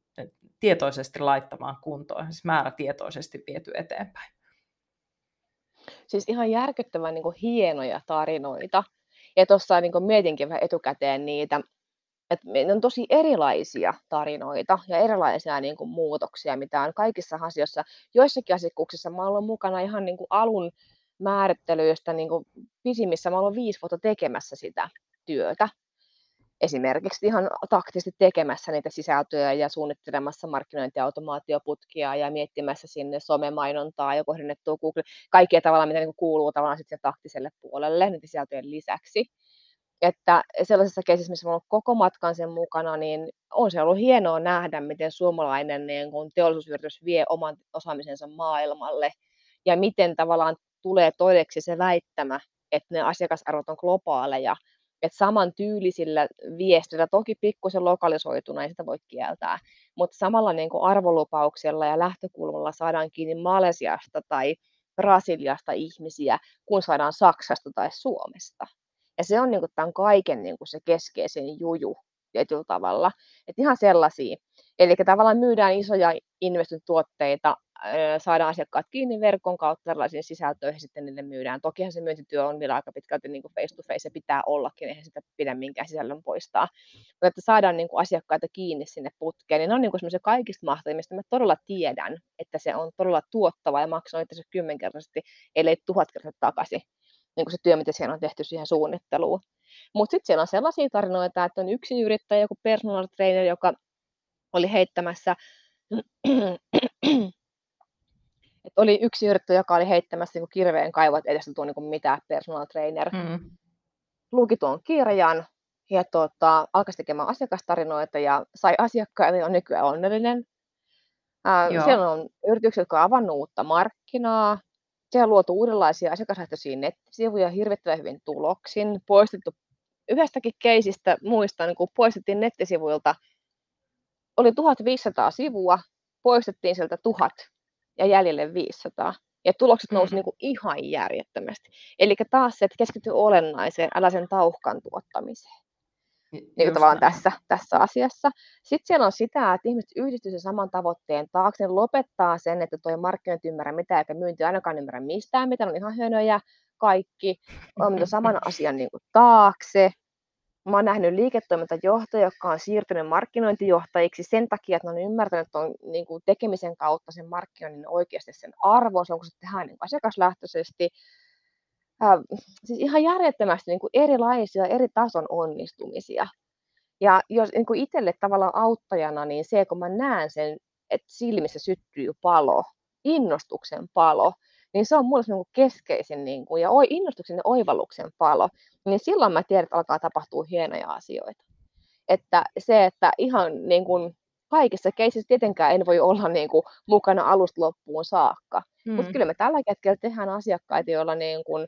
tietoisesti laittamaan kuntoon, siis määrätietoisesti viety eteenpäin? Siis ihan järkyttävän niin kuin hienoja tarinoita. Ja tuossa niin mietinkin vähän etukäteen niitä, että ne on tosi erilaisia tarinoita ja erilaisia niin kuin, muutoksia, mitä on kaikissa asioissa. Joissakin asiakkuuksissa mä olen mukana ihan niin kuin, alun määrittelyistä niin kuin, pisimmissä. Mä olen viisi vuotta tekemässä sitä työtä. Esimerkiksi ihan taktisesti tekemässä niitä sisältöjä ja suunnittelemassa markkinointiautomaatioputkia ja miettimässä sinne somemainontaa ja kohdennettua Google, kaikkea tavalla, mitä niin kuuluu tavallaan sitten taktiselle puolelle niiden sisältöjen lisäksi että sellaisessa keisissä, missä olen ollut koko matkan sen mukana, niin on se ollut hienoa nähdä, miten suomalainen niin kun teollisuusyritys vie oman osaamisensa maailmalle ja miten tavallaan tulee todeksi se väittämä, että ne asiakasarvot on globaaleja, että saman tyylisillä viestillä, toki pikkusen lokalisoituna, ei sitä voi kieltää, mutta samalla niin kuin arvolupauksella ja lähtökulmalla saadaan kiinni Malesiasta tai Brasiliasta ihmisiä, kun saadaan Saksasta tai Suomesta. Ja se on niin kuin tämän kaiken niin kuin se keskeisin juju tietyllä tavalla. Että ihan sellaisia. Eli tavallaan myydään isoja investointituotteita, saadaan asiakkaat kiinni verkon kautta tällaisiin sisältöihin, sitten niille myydään. Tokihan se myyntityö on vielä aika pitkälti niin kuin face to face, ja pitää ollakin, eihän sitä pidä minkään sisällön poistaa. Mutta että saadaan niin kuin asiakkaita kiinni sinne putkeen, niin ne on niin kuin kaikista mahtavista. Mä todella tiedän, että se on todella tuottava ja maksaa itse kymmenkertaisesti, ellei tuhatkertaisesti takaisin niin kuin se työ, mitä siellä on tehty siihen suunnitteluun. Mutta sitten siellä on sellaisia tarinoita, että on yksi yrittäjä, joku personal trainer, joka oli heittämässä, [clears throat] että oli yksi yrittäjä, joka oli heittämässä niin kirveen kaivat edestä tuon niin mitä personal trainer. Mm. Luki tuon kirjan ja tota, alkoi tekemään asiakastarinoita ja sai asiakkaita ja on nykyään onnellinen. Ää, siellä on yritykset, jotka on avannut uutta markkinaa, siellä on luotu uudenlaisia asiakaslähtöisiä nettisivuja hirvittävän hyvin tuloksin, poistettu yhdestäkin keisistä muistan, kun poistettiin nettisivuilta, oli 1500 sivua, poistettiin sieltä 1000 ja jäljelle 500. Ja tulokset mm. nousi niin kuin ihan järjettömästi. Eli taas se, että keskity olennaiseen, älä sen tauhkan tuottamiseen niin tavallaan tässä, tässä asiassa. Sitten siellä on sitä, että ihmiset yhdistyvät sen saman tavoitteen taakse, ne lopettaa sen, että tuo markkinointi ymmärrä mitään, eikä myynti ainakaan ymmärrä mistään, mitä on ihan hönöjä kaikki, on saman asian niin kuin taakse. Mä oon nähnyt liiketoimintajohtajia, jotka on siirtynyt markkinointijohtajiksi sen takia, että ne on ymmärtänyt on niin kuin tekemisen kautta sen markkinoinnin oikeasti sen arvo, se on kun se tehdään niin asiakaslähtöisesti, äh, siis ihan järjettömästi niin kuin erilaisia, eri tason onnistumisia. Ja jos niin kuin itselle tavallaan auttajana, niin se, kun mä näen sen, että silmissä syttyy palo, innostuksen palo, niin se on mulle niin kuin keskeisin niin kuin, ja innostuksen ja oivalluksen palo, niin silloin mä tiedän, että alkaa tapahtua hienoja asioita. Että se, että ihan niin kuin kaikissa keisissä tietenkään en voi olla niin kuin, mukana alusta loppuun saakka. Mm. Mutta kyllä me tällä hetkellä tehdään asiakkaita, joilla niin kuin,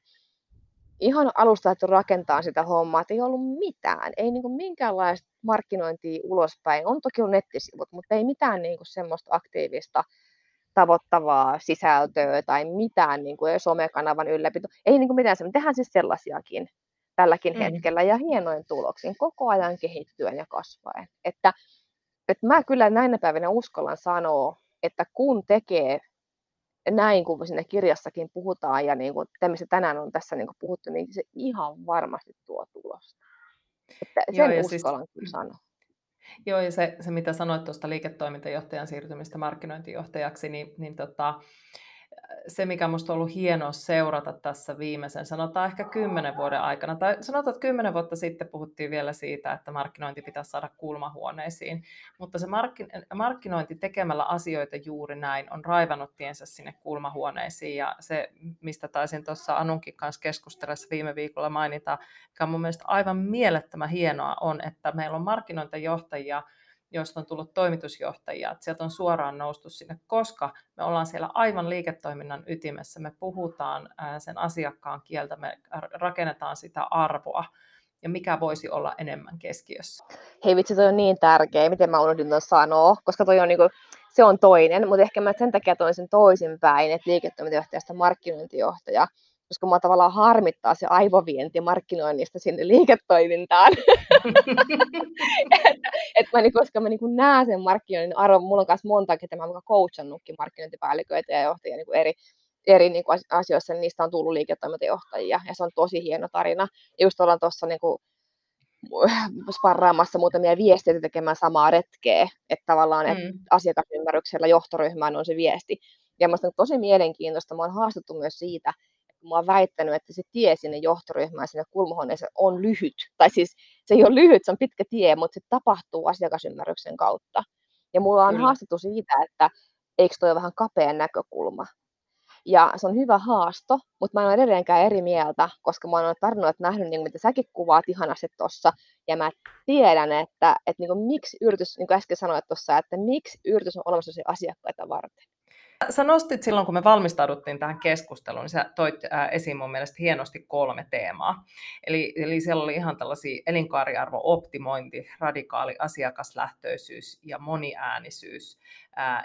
ihan alusta että rakentaa sitä hommaa, että ei ollut mitään, ei niin kuin minkäänlaista markkinointia ulospäin. On toki ollut nettisivut, mutta ei mitään niin kuin semmoista aktiivista tavoittavaa sisältöä tai mitään niin kuin somekanavan ylläpito. Ei niin kuin mitään, me tehdään siis sellaisiakin tälläkin mm. hetkellä ja hienoin tuloksin koko ajan kehittyen ja kasvaen. Että, että mä kyllä näinä päivinä uskallan sanoa, että kun tekee näin kuin siinä kirjassakin puhutaan ja niin kuin mistä tänään on tässä niin kuin puhuttu, niin se ihan varmasti tuo tulosta. Että sen Joo, siis uskallan siis, kyllä sanoa. [clears throat] Joo, ja se, se mitä sanoit tuosta liiketoimintajohtajan siirtymistä markkinointijohtajaksi, niin, niin tota, se, mikä minusta on ollut hienoa seurata tässä viimeisen, sanotaan ehkä kymmenen vuoden aikana, tai sanotaan, että kymmenen vuotta sitten puhuttiin vielä siitä, että markkinointi pitäisi saada kulmahuoneisiin, mutta se markkinointi tekemällä asioita juuri näin on raivannut tiensä sinne kulmahuoneisiin, ja se, mistä taisin tuossa Anunkin kanssa keskustellessa viime viikolla mainita, mikä on mun mielestä aivan mielettömän hienoa, on, että meillä on markkinointijohtajia, joista on tullut toimitusjohtajia, että sieltä on suoraan noustu sinne, koska me ollaan siellä aivan liiketoiminnan ytimessä, me puhutaan sen asiakkaan kieltä, me rakennetaan sitä arvoa, ja mikä voisi olla enemmän keskiössä. Hei vitsi, toi on niin tärkeä, miten mä unohdin tuon sanoa, koska toi on niinku, se on toinen, mutta ehkä mä sen takia toin sen toisinpäin, että liiketoimintajohtajasta markkinointijohtaja, koska mua tavallaan harmittaa se aivovienti markkinoinnista sinne liiketoimintaan. [laughs] et, et mä, niin, koska mä niin näen sen markkinoinnin arvon, mulla on myös monta, ketä mä oon coachannutkin markkinointipäälliköitä ja johtajia niin eri, eri niin kuin asioissa, niin niistä on tullut liiketoimintajohtajia, ja se on tosi hieno tarina. Ja just ollaan tuossa niin kuin, [laughs] sparraamassa muutamia viestejä tekemään samaa retkeä, että tavallaan mm. että asiakasymmärryksellä johtoryhmään on se viesti. Ja minusta on tosi mielenkiintoista, mä oon haastettu myös siitä, mä oon väittänyt, että se tie sinne johtoryhmään, sinne kulmahuoneeseen on lyhyt. Tai siis se ei ole lyhyt, se on pitkä tie, mutta se tapahtuu asiakasymmärryksen kautta. Ja mulla on Kyllä. haastettu siitä, että eikö toi ole vähän kapea näkökulma. Ja se on hyvä haasto, mutta mä en ole edelleenkään eri mieltä, koska mä oon tarinoita nähnyt, niin mitä säkin kuvaat ihanasti tuossa. Ja mä tiedän, että, että niin kuin, miksi yritys, niin kuin äsken sanoit tuossa, että miksi yritys on olemassa asiakkaita varten. Sä nostit silloin, kun me valmistauduttiin tähän keskusteluun, niin sä toit esiin mun mielestä hienosti kolme teemaa. Eli, eli siellä oli ihan tällaisia elinkaariarvo-optimointi, radikaali asiakaslähtöisyys ja moniäänisyys.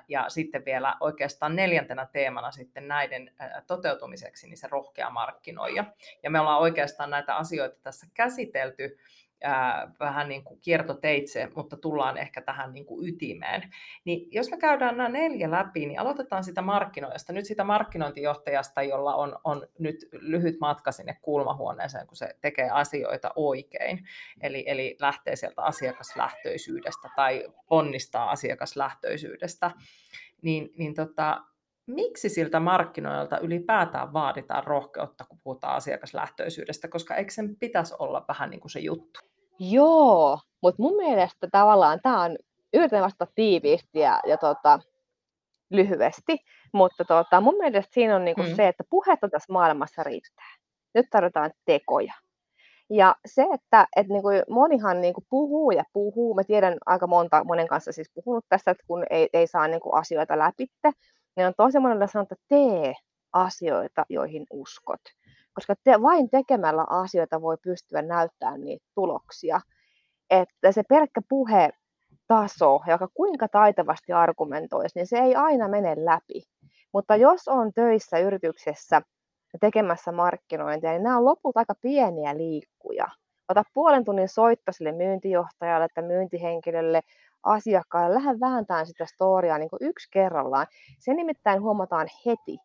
Ja sitten vielä oikeastaan neljäntenä teemana sitten näiden toteutumiseksi niin se rohkea markkinoija. Ja me ollaan oikeastaan näitä asioita tässä käsitelty ää, vähän niin kuin kiertoteitse, mutta tullaan ehkä tähän niin kuin ytimeen. Niin jos me käydään nämä neljä läpi, niin aloitetaan sitä markkinoijasta, nyt sitä markkinointijohtajasta, jolla on, on nyt lyhyt matka sinne kulmahuoneeseen, kun se tekee asioita oikein. Eli, eli lähtee sieltä asiakaslähtöisyydestä tai ponnistaa asiakaslähtöisyydestä. Niin, niin tota, miksi siltä markkinoilta ylipäätään vaaditaan rohkeutta, kun puhutaan asiakaslähtöisyydestä, koska eikö sen pitäisi olla vähän niin kuin se juttu? Joo, mutta mun mielestä tavallaan tämä on, yritän vastata tiiviisti ja, ja tota, lyhyesti, mutta tota, mun mielestä siinä on niinku mm. se, että puhetta tässä maailmassa riittää. Nyt tarvitaan tekoja. Ja se, että et niinku, monihan niinku puhuu ja puhuu, mä tiedän aika monta, monen kanssa siis puhunut tästä, että kun ei, ei saa niinku asioita läpitte, niin on tosi monella sanonut, että tee asioita, joihin uskot koska te, vain tekemällä asioita voi pystyä näyttämään niitä tuloksia. Että se pelkkä puhe taso, joka kuinka taitavasti argumentoisi, niin se ei aina mene läpi. Mutta jos on töissä yrityksessä tekemässä markkinointia, niin nämä on lopulta aika pieniä liikkuja. Ota puolen tunnin soitto sille myyntijohtajalle tai myyntihenkilölle, asiakkaalle, lähde vääntään sitä storiaa niin yksi kerrallaan. Se nimittäin huomataan heti,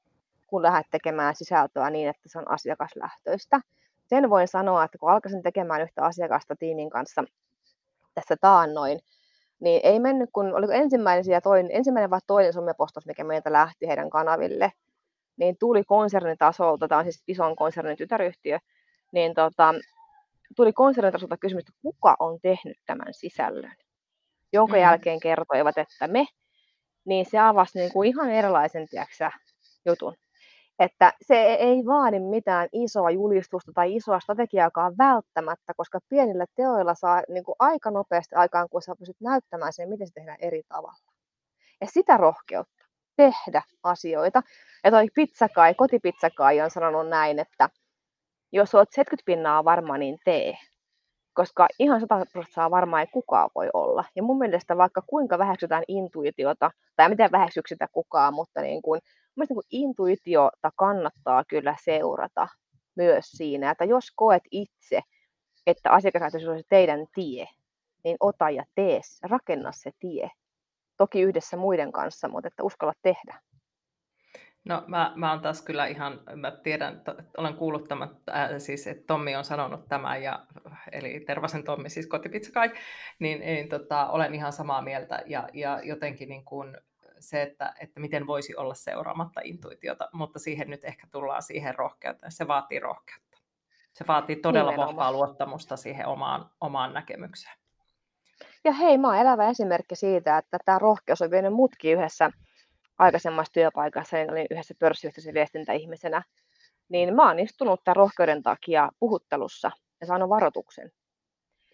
kun lähdet tekemään sisältöä niin, että se on asiakaslähtöistä. Sen voin sanoa, että kun alkaisin tekemään yhtä asiakasta tiimin kanssa tässä taannoin, niin ei mennyt, kun oliko ensimmäinen, toinen, ensimmäinen vai toinen somepostaus, mikä meiltä lähti heidän kanaville, niin tuli konsernitasolta, tämä on siis ison konsernin tytäryhtiö, niin tota, tuli konsernitasolta kysymys, että kuka on tehnyt tämän sisällön, jonka mm. jälkeen kertoivat, että me, niin se avasi niin kuin ihan erilaisen tiiäksä, jutun. Että se ei vaadi mitään isoa julistusta tai isoa strategiaakaan välttämättä, koska pienillä teoilla saa niin kuin aika nopeasti aikaan, kun sä pystyt näyttämään sen, miten se tehdään eri tavalla. Ja sitä rohkeutta tehdä asioita. Ja toi pizzakai, kotipizzakai on sanonut näin, että jos olet 70 pinnaa varma, niin tee. Koska ihan 100 prosenttia varmaan ei kukaan voi olla. Ja mun mielestä vaikka kuinka väheksytään intuitiota, tai miten väheksyksitä kukaan, mutta niin kuin, mun niin intuitiota kannattaa kyllä seurata myös siinä, että jos koet itse, että asiakaslähtöisyys on se teidän tie, niin ota ja tee, rakenna se tie. Toki yhdessä muiden kanssa, mutta että uskalla tehdä. No mä, mä oon taas kyllä ihan, mä tiedän, to, olen kuullut tämän, äh, siis että Tommi on sanonut tämän, ja, eli Tervasen Tommi, siis kotipizza kai, niin, niin tota, olen ihan samaa mieltä, ja, ja jotenkin niin kuin se, että, että miten voisi olla seuraamatta intuitiota, mutta siihen nyt ehkä tullaan siihen rohkeuteen, se vaatii rohkeutta. Se vaatii todella Nimenomaan. vahvaa luottamusta siihen omaan, omaan näkemykseen. Ja hei, mä oon elävä esimerkki siitä, että tämä rohkeus on vienyt mutkin yhdessä aikaisemmassa työpaikassa, niin olin yhdessä pörssiyhtiössä viestintäihmisenä, niin mä oon istunut tämän rohkeuden takia puhuttelussa ja saanut varoituksen.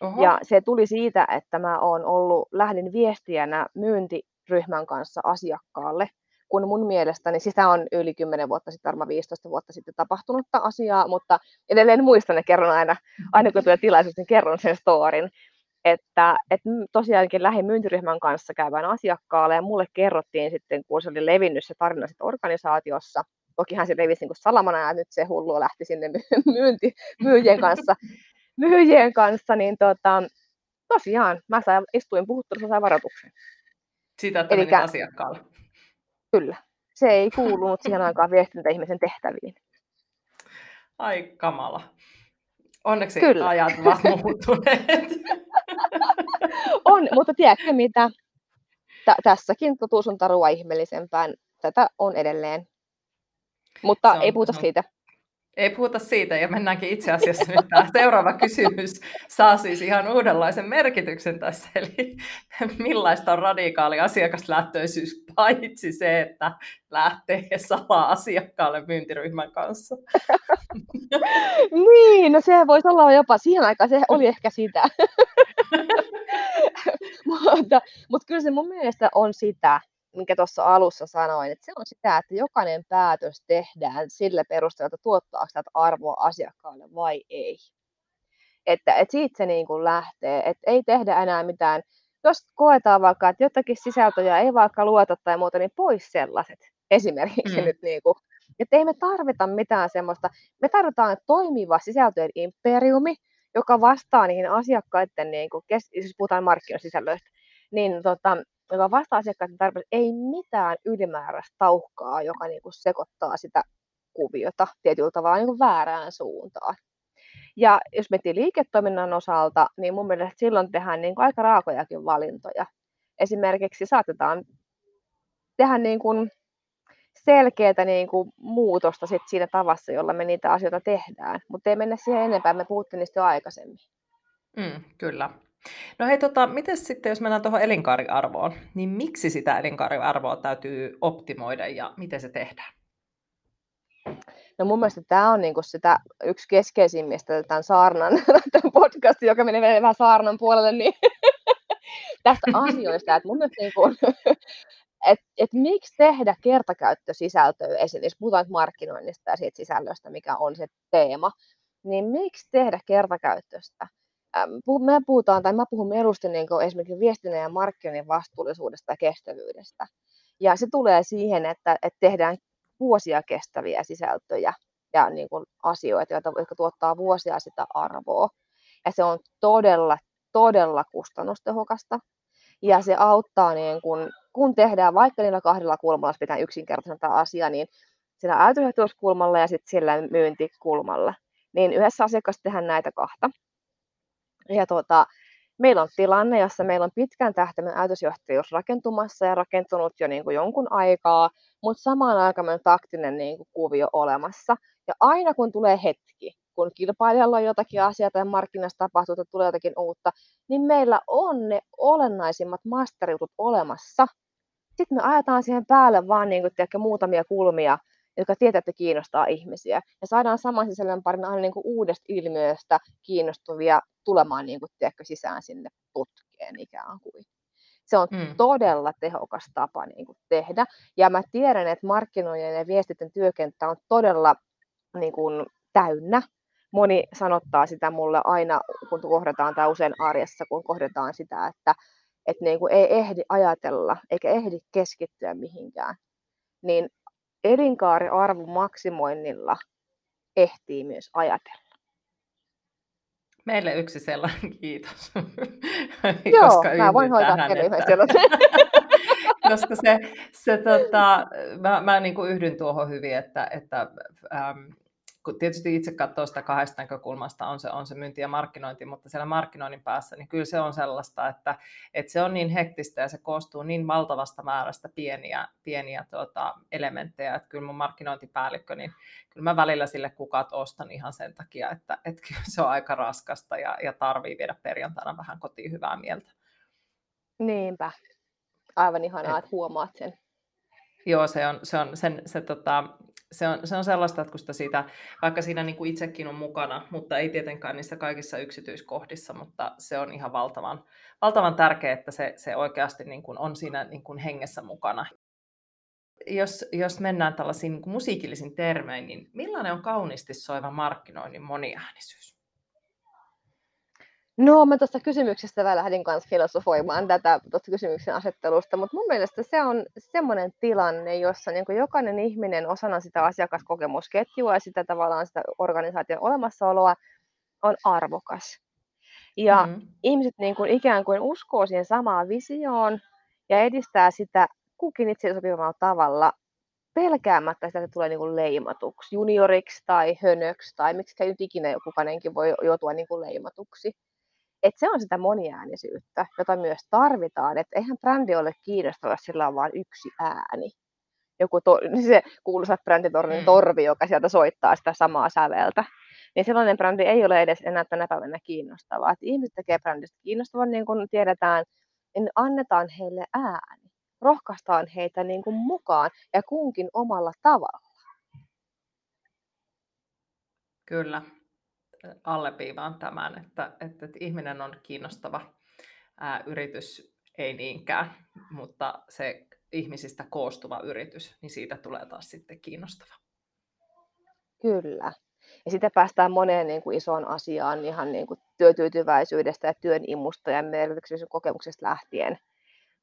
Oho. Ja se tuli siitä, että mä oon ollut, lähdin viestijänä myyntiryhmän kanssa asiakkaalle, kun mun mielestäni, siis tämä on yli 10 vuotta sitten, varmaan 15 vuotta sitten tapahtunutta asiaa, mutta edelleen muistan ja kerron aina, aina kun tulee tilaisuus, niin kerron sen storin että, että tosiaankin lähdin myyntiryhmän kanssa käyvään asiakkaalle ja mulle kerrottiin sitten, kun se oli levinnyt se tarina sitten organisaatiossa, tokihan se levisi niin salamana ja nyt se hullu lähti sinne myynti, myyjien kanssa, myyjien kanssa, niin tota, tosiaan mä sain, istuin puhuttelussa sain varoituksen. Sitä, että Elikkä, asiakkaalle. Kyllä. Se ei kuulunut siihen aikaan viestintäihmisen tehtäviin. Ai kamala. Onneksi Kyllä. ajat ovat [laughs] muuttuneet. on, mutta tiedätkö mitä? Tä, tässäkin totuus on tarua ihmeellisempään. Tätä on edelleen. Mutta on, ei puhuta siitä. Ei puhuta siitä ja mennäänkin itse asiassa nyt tämä seuraava kysymys saa siis ihan uudenlaisen merkityksen tässä. Eli millaista on radikaali asiakaslähtöisyys paitsi se, että lähtee salaa asiakkaalle myyntiryhmän kanssa? niin, no se voisi olla jopa siihen aikaan, se oli ehkä sitä. [laughs] mutta, mutta kyllä se mun mielestä on sitä, minkä tuossa alussa sanoin, että se on sitä, että jokainen päätös tehdään sille perusteella, että tuottaako sitä arvoa asiakkaalle vai ei. Että, että siitä se niin kuin lähtee, että ei tehdä enää mitään, jos koetaan vaikka, että jotakin sisältöjä ei vaikka luota tai muuta, niin pois sellaiset esimerkiksi mm. nyt niin kuin, että ei me tarvita mitään semmoista, me tarvitaan toimiva sisältöjen imperiumi, joka vastaa niihin asiakkaiden, niin kuin, siis puhutaan markkinasisällöistä, niin tota, joka vastaa asiakkaiden tarpeeseen, ei mitään ylimääräistä tauhkaa, joka niin kuin sekoittaa sitä kuviota tietyllä tavalla niin kuin väärään suuntaan. Ja jos miettii liiketoiminnan osalta, niin mun mielestä silloin tehdään niin kuin aika raakojakin valintoja. Esimerkiksi saatetaan tehdä niin kuin selkeää niin kuin muutosta sit siinä tavassa, jolla me niitä asioita tehdään. Mutta ei mennä siihen enempää, me puhuttiin niistä jo aikaisemmin. Mm, kyllä. No hei, tota, miten sitten, jos mennään tuohon elinkaariarvoon, niin miksi sitä elinkaariarvoa täytyy optimoida ja miten se tehdään? No mun mielestä tämä on niinku sitä yksi keskeisimmistä [laughs] tämän saarnan, tämän podcastin, joka menee vähän saarnan puolelle, niin [laughs] tästä asioista, että mun mielestä niinku, [laughs] että et miksi tehdä kertakäyttösisältöä esimerkiksi, jos puhutaan markkinoinnista ja siitä sisällöstä, mikä on se teema, niin miksi tehdä kertakäyttöstä? Me puhutaan, tai mä puhun mieluusti niin esimerkiksi viestinnän ja markkinoinnin vastuullisuudesta ja kestävyydestä. Ja se tulee siihen, että, että tehdään vuosia kestäviä sisältöjä ja niin kuin asioita, joita, jotka tuottaa vuosia sitä arvoa. Ja se on todella, todella kustannustehokasta. Ja se auttaa, niin kun, kun tehdään vaikka niillä kahdella kulmalla, jos pitää yksinkertaisena asia, niin sillä ajatuskulmalla ja sitten sillä myyntikulmalla. Niin yhdessä asiakkaassa tehdään näitä kahta. Ja tuota, meillä on tilanne, jossa meillä on pitkän tähtäimen ajatusjohtajuus rakentumassa ja rakentunut jo niin kuin jonkun aikaa, mutta samaan aikaan meillä on taktinen niin kuin kuvio olemassa. Ja aina kun tulee hetki, kun kilpailijalla on jotakin asiaa tai markkinassa tapahtuu tai tulee jotakin uutta, niin meillä on ne olennaisimmat masteriutut olemassa. Sitten me ajetaan siihen päälle vaan niin kuin, tiedätkö, muutamia kulmia, jotka tietää, että kiinnostaa ihmisiä. Ja saadaan saman sisällön parin aina niin kuin uudesta ilmiöstä kiinnostuvia tulemaan niin kuin, tiedätkö, sisään sinne putkeen ikään kuin. Se on mm. todella tehokas tapa niin kuin, tehdä. Ja mä tiedän, että markkinoiden ja viestitten työkenttä on todella niin kuin, täynnä. Moni sanottaa sitä mulle aina, kun kohdataan tai usein arjessa, kun kohdataan sitä, että, että niin kuin ei ehdi ajatella eikä ehdi keskittyä mihinkään. Niin elinkaariarvon maksimoinnilla ehtii myös ajatella. Meille yksi sellainen, [laughs] kiitos. Joo, koska mä voin hoitaa tähän, että... [laughs] koska se, se tota, mä, mä niin kuin yhdyn tuohon hyvin, että, että ähm, tietysti itse katsoo sitä kahdesta näkökulmasta, on se, on se myynti ja markkinointi, mutta siellä markkinoinnin päässä, niin kyllä se on sellaista, että, että se on niin hektistä ja se koostuu niin valtavasta määrästä pieniä, pieniä tuota, elementtejä, että kyllä mun markkinointipäällikkö, niin kyllä mä välillä sille kukat ostan ihan sen takia, että, että kyllä se on aika raskasta ja, ja tarvii viedä perjantaina vähän kotiin hyvää mieltä. Niinpä. Aivan ihanaa, että huomaat sen. Joo, se on, se on, sen, se, tota, se on, se on sellaista, että kun sitä siitä, vaikka siinä niin kuin itsekin on mukana, mutta ei tietenkään niissä kaikissa yksityiskohdissa, mutta se on ihan valtavan, valtavan tärkeää, että se, se oikeasti niin kuin on siinä niin kuin hengessä mukana. Jos, jos mennään tällaisiin niin kuin musiikillisiin termein, niin millainen on kauniisti soiva markkinoinnin moniäänisyys? No, mä tuosta kysymyksestä vähän lähdin kanssa filosofoimaan tätä tuosta kysymyksen asettelusta, mutta mun mielestä se on semmoinen tilanne, jossa niin jokainen ihminen osana sitä asiakaskokemusketjua ja sitä tavallaan sitä organisaation olemassaoloa on arvokas. Ja mm-hmm. ihmiset niin kuin ikään kuin uskoo siihen samaan visioon ja edistää sitä kukin itse sopivalla tavalla pelkäämättä sitä, että tulee niin kuin leimatuksi, junioriksi tai hönöksi tai miksi nyt ikinä kukainenkin voi joutua niin kuin leimatuksi että se on sitä moniäänisyyttä, jota myös tarvitaan. Että eihän brändi ole kiinnostava, sillä on vain yksi ääni. Joku to, [laughs] se kuuluisa bränditornin mm. torvi, joka sieltä soittaa sitä samaa säveltä. Niin sellainen brändi ei ole edes enää tänä päivänä kiinnostavaa. Että ihmiset tekee brändistä kiinnostavan, niin kuin tiedetään, niin annetaan heille ääni. Rohkaistaan heitä niin kuin mukaan ja kunkin omalla tavalla. Kyllä, alleviivaan tämän, että, että, että ihminen on kiinnostava ää, yritys, ei niinkään, mutta se ihmisistä koostuva yritys, niin siitä tulee taas sitten kiinnostava. Kyllä. Ja sitä päästään moneen niin kuin isoon asiaan ihan niin kuin työtyytyväisyydestä ja työn imusta ja merkityksellisyyden kokemuksesta lähtien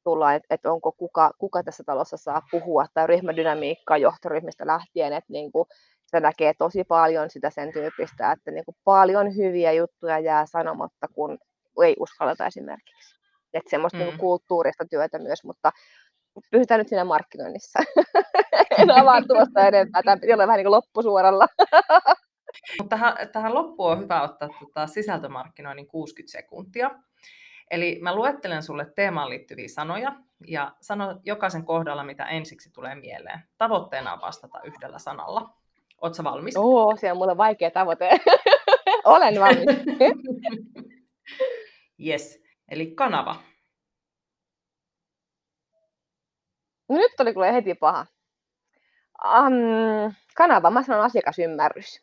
tullaan, että, että onko kuka, kuka tässä talossa saa puhua tai ryhmädynamiikkaa johtoryhmistä lähtien, että niin kuin sitä näkee tosi paljon sitä sen tyyppistä, että niin kuin paljon hyviä juttuja jää sanomatta, kun ei uskalleta esimerkiksi. Että semmoista niinku mm. niin kulttuurista työtä myös, mutta pysytään nyt siinä markkinoinnissa. [laughs] en avaa tuosta enempää, tämä piti olla vähän niin kuin loppusuoralla. Mutta tähän, tähän loppuun on hyvä ottaa tota sisältömarkkinoinnin 60 sekuntia. Eli mä luettelen sulle teemaan liittyviä sanoja ja sano jokaisen kohdalla, mitä ensiksi tulee mieleen. Tavoitteena on vastata yhdellä sanalla. Oletko valmis? Oo, se on mulle vaikea tavoite. [laughs] Olen valmis. [laughs] yes, eli kanava. No nyt tuli kyllä heti paha. Um, kanava, mä sanon asiakasymmärrys.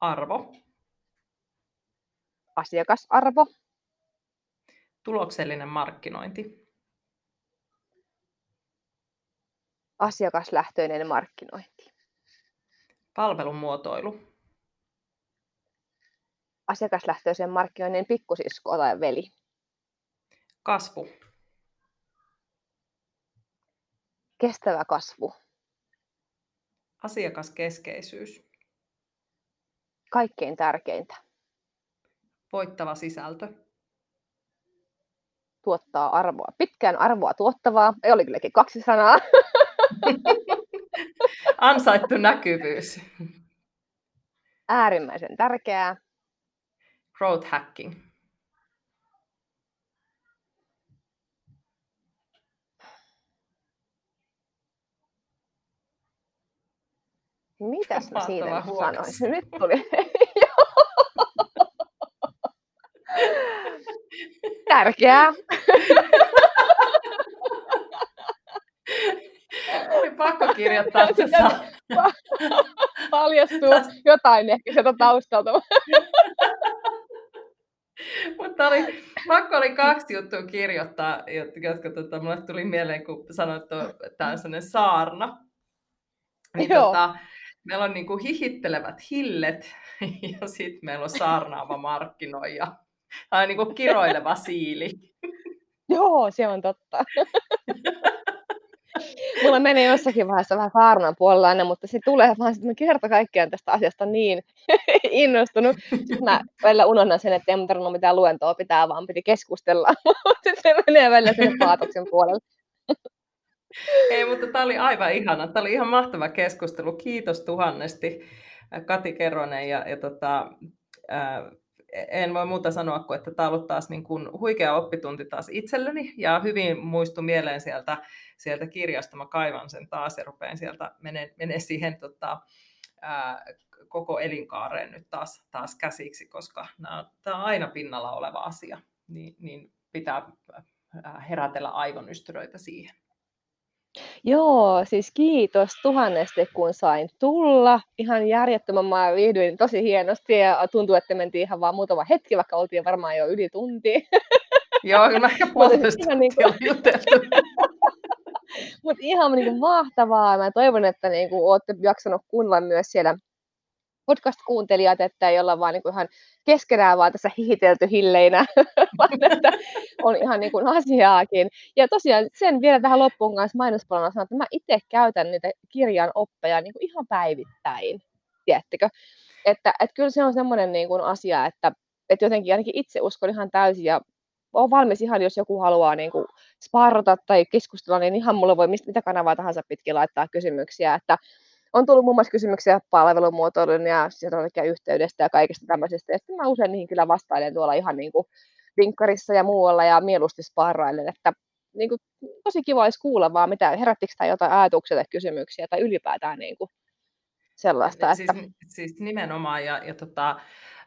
Arvo. Asiakasarvo. Tuloksellinen markkinointi. Asiakaslähtöinen markkinointi. Palvelun muotoilu. Asiakaslähtöisen markkinoinnin pikkusisko tai veli. Kasvu. Kestävä kasvu. Asiakaskeskeisyys. Kaikkein tärkeintä. Voittava sisältö. Tuottaa arvoa. Pitkään arvoa tuottavaa. Ei oli kylläkin kaksi sanaa. [laughs] Ansaittu näkyvyys. Äärimmäisen tärkeää. Growth hacking. Mitäs mä siitä sanoin? Nyt tuli. [laughs] [laughs] Tärkeää. Oli pakko kirjoittaa, että paljastuu jotain ehkä sieltä taustalta. Mutta oli, pakko oli kaksi juttua kirjoittaa, jotka tota, mulle tuli mieleen, kun sanoit, että tämä on sellainen saarna. Niin, tota, meillä on niin kuin hihittelevät hillet [laughs] ja sitten meillä on saarnaava markkinoija. Tämä on niin kuin kiroileva siili. Joo, se on totta. Mulla meni jossakin vaiheessa vähän saarnan puolella aina, mutta se tulee vaan, että mä kerta kaikkiaan tästä asiasta niin [laughs] innostunut. Sitten mä välillä unohdan sen, että ei mun tarvinnut mitään luentoa pitää, vaan piti keskustella. [laughs] Sitten se menee välillä sinne paatoksen puolelle. Ei, mutta tämä oli aivan ihana. Tämä oli ihan mahtava keskustelu. Kiitos tuhannesti Kati Keronen ja, ja tota, ää, en voi muuta sanoa kuin, että tämä on ollut taas niin kuin huikea oppitunti taas itselleni ja hyvin muistu mieleen sieltä, sieltä kirjasta. Mä kaivan sen taas ja rupean sieltä menee, menee siihen tota, ää, koko elinkaareen nyt taas, taas käsiksi, koska tämä on aina pinnalla oleva asia, niin, niin pitää herätellä aivonystyröitä siihen. Joo, siis kiitos tuhannesti, kun sain tulla. Ihan järjettömän mä viihdyin tosi hienosti ja tuntuu, että mentiin ihan vaan muutama hetki, vaikka oltiin varmaan jo yli tunti. Joo, kyllä ehkä [laughs] puolitoista niin kuin... juteltu. [laughs] Mutta ihan niin kuin mahtavaa. Mä toivon, että niin kuin, olette jaksanut kuunnella myös siellä podcast-kuuntelijat, että ei olla vaan niin kuin ihan keskenään vaan tässä hihitelty hilleinä, [laughs] vaan että on ihan niin kuin asiaakin. Ja tosiaan sen vielä tähän loppuun kanssa mainospalana sanon, että mä itse käytän niitä kirjan oppeja niin kuin ihan päivittäin, tiedättekö? Että, että kyllä se on semmoinen niin kuin asia, että, että jotenkin ainakin itse uskon ihan täysin ja olen valmis ihan, jos joku haluaa niin kuin sparrata tai keskustella, niin ihan mulle voi mistä, mitä kanavaa tahansa pitkin laittaa kysymyksiä, että on tullut muun muassa kysymyksiä palvelumuotoilun ja yhteydestä ja kaikesta tämmöisestä. Ja sitten mä usein niihin kyllä vastailen tuolla ihan niin kuin vinkkarissa ja muualla ja mieluusti sparrailen, että niin kuin, tosi kiva olisi kuulla vaan, mitä, herättikö tämä jotain ajatuksia tai kysymyksiä tai ylipäätään niin kuin sellaista. Siis, että... siis nimenomaan ja, ja tota,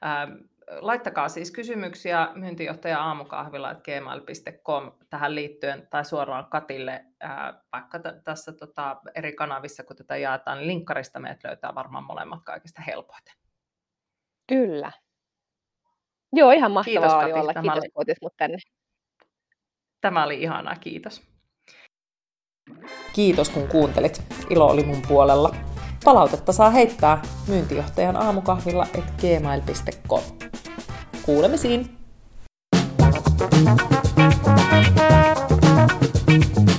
ähm, laittakaa siis kysymyksiä myyntijohtaja aamukahvilla gmail.com tähän liittyen tai suoraan Katille, ää, vaikka t- tässä tota, eri kanavissa, kun tätä jaetaan, niin linkkarista meidät löytää varmaan molemmat kaikista helpoiten. Kyllä. Joo, ihan mahtavaa kiitos, Kati. olla. Tämä kiitos, oli... mut tänne. Tämä oli ihanaa, kiitos. Kiitos kun kuuntelit. Ilo oli mun puolella. Palautetta saa heittää myyntijohtajan aamukahvilla at gmail.com. Kuulemisiin! thank you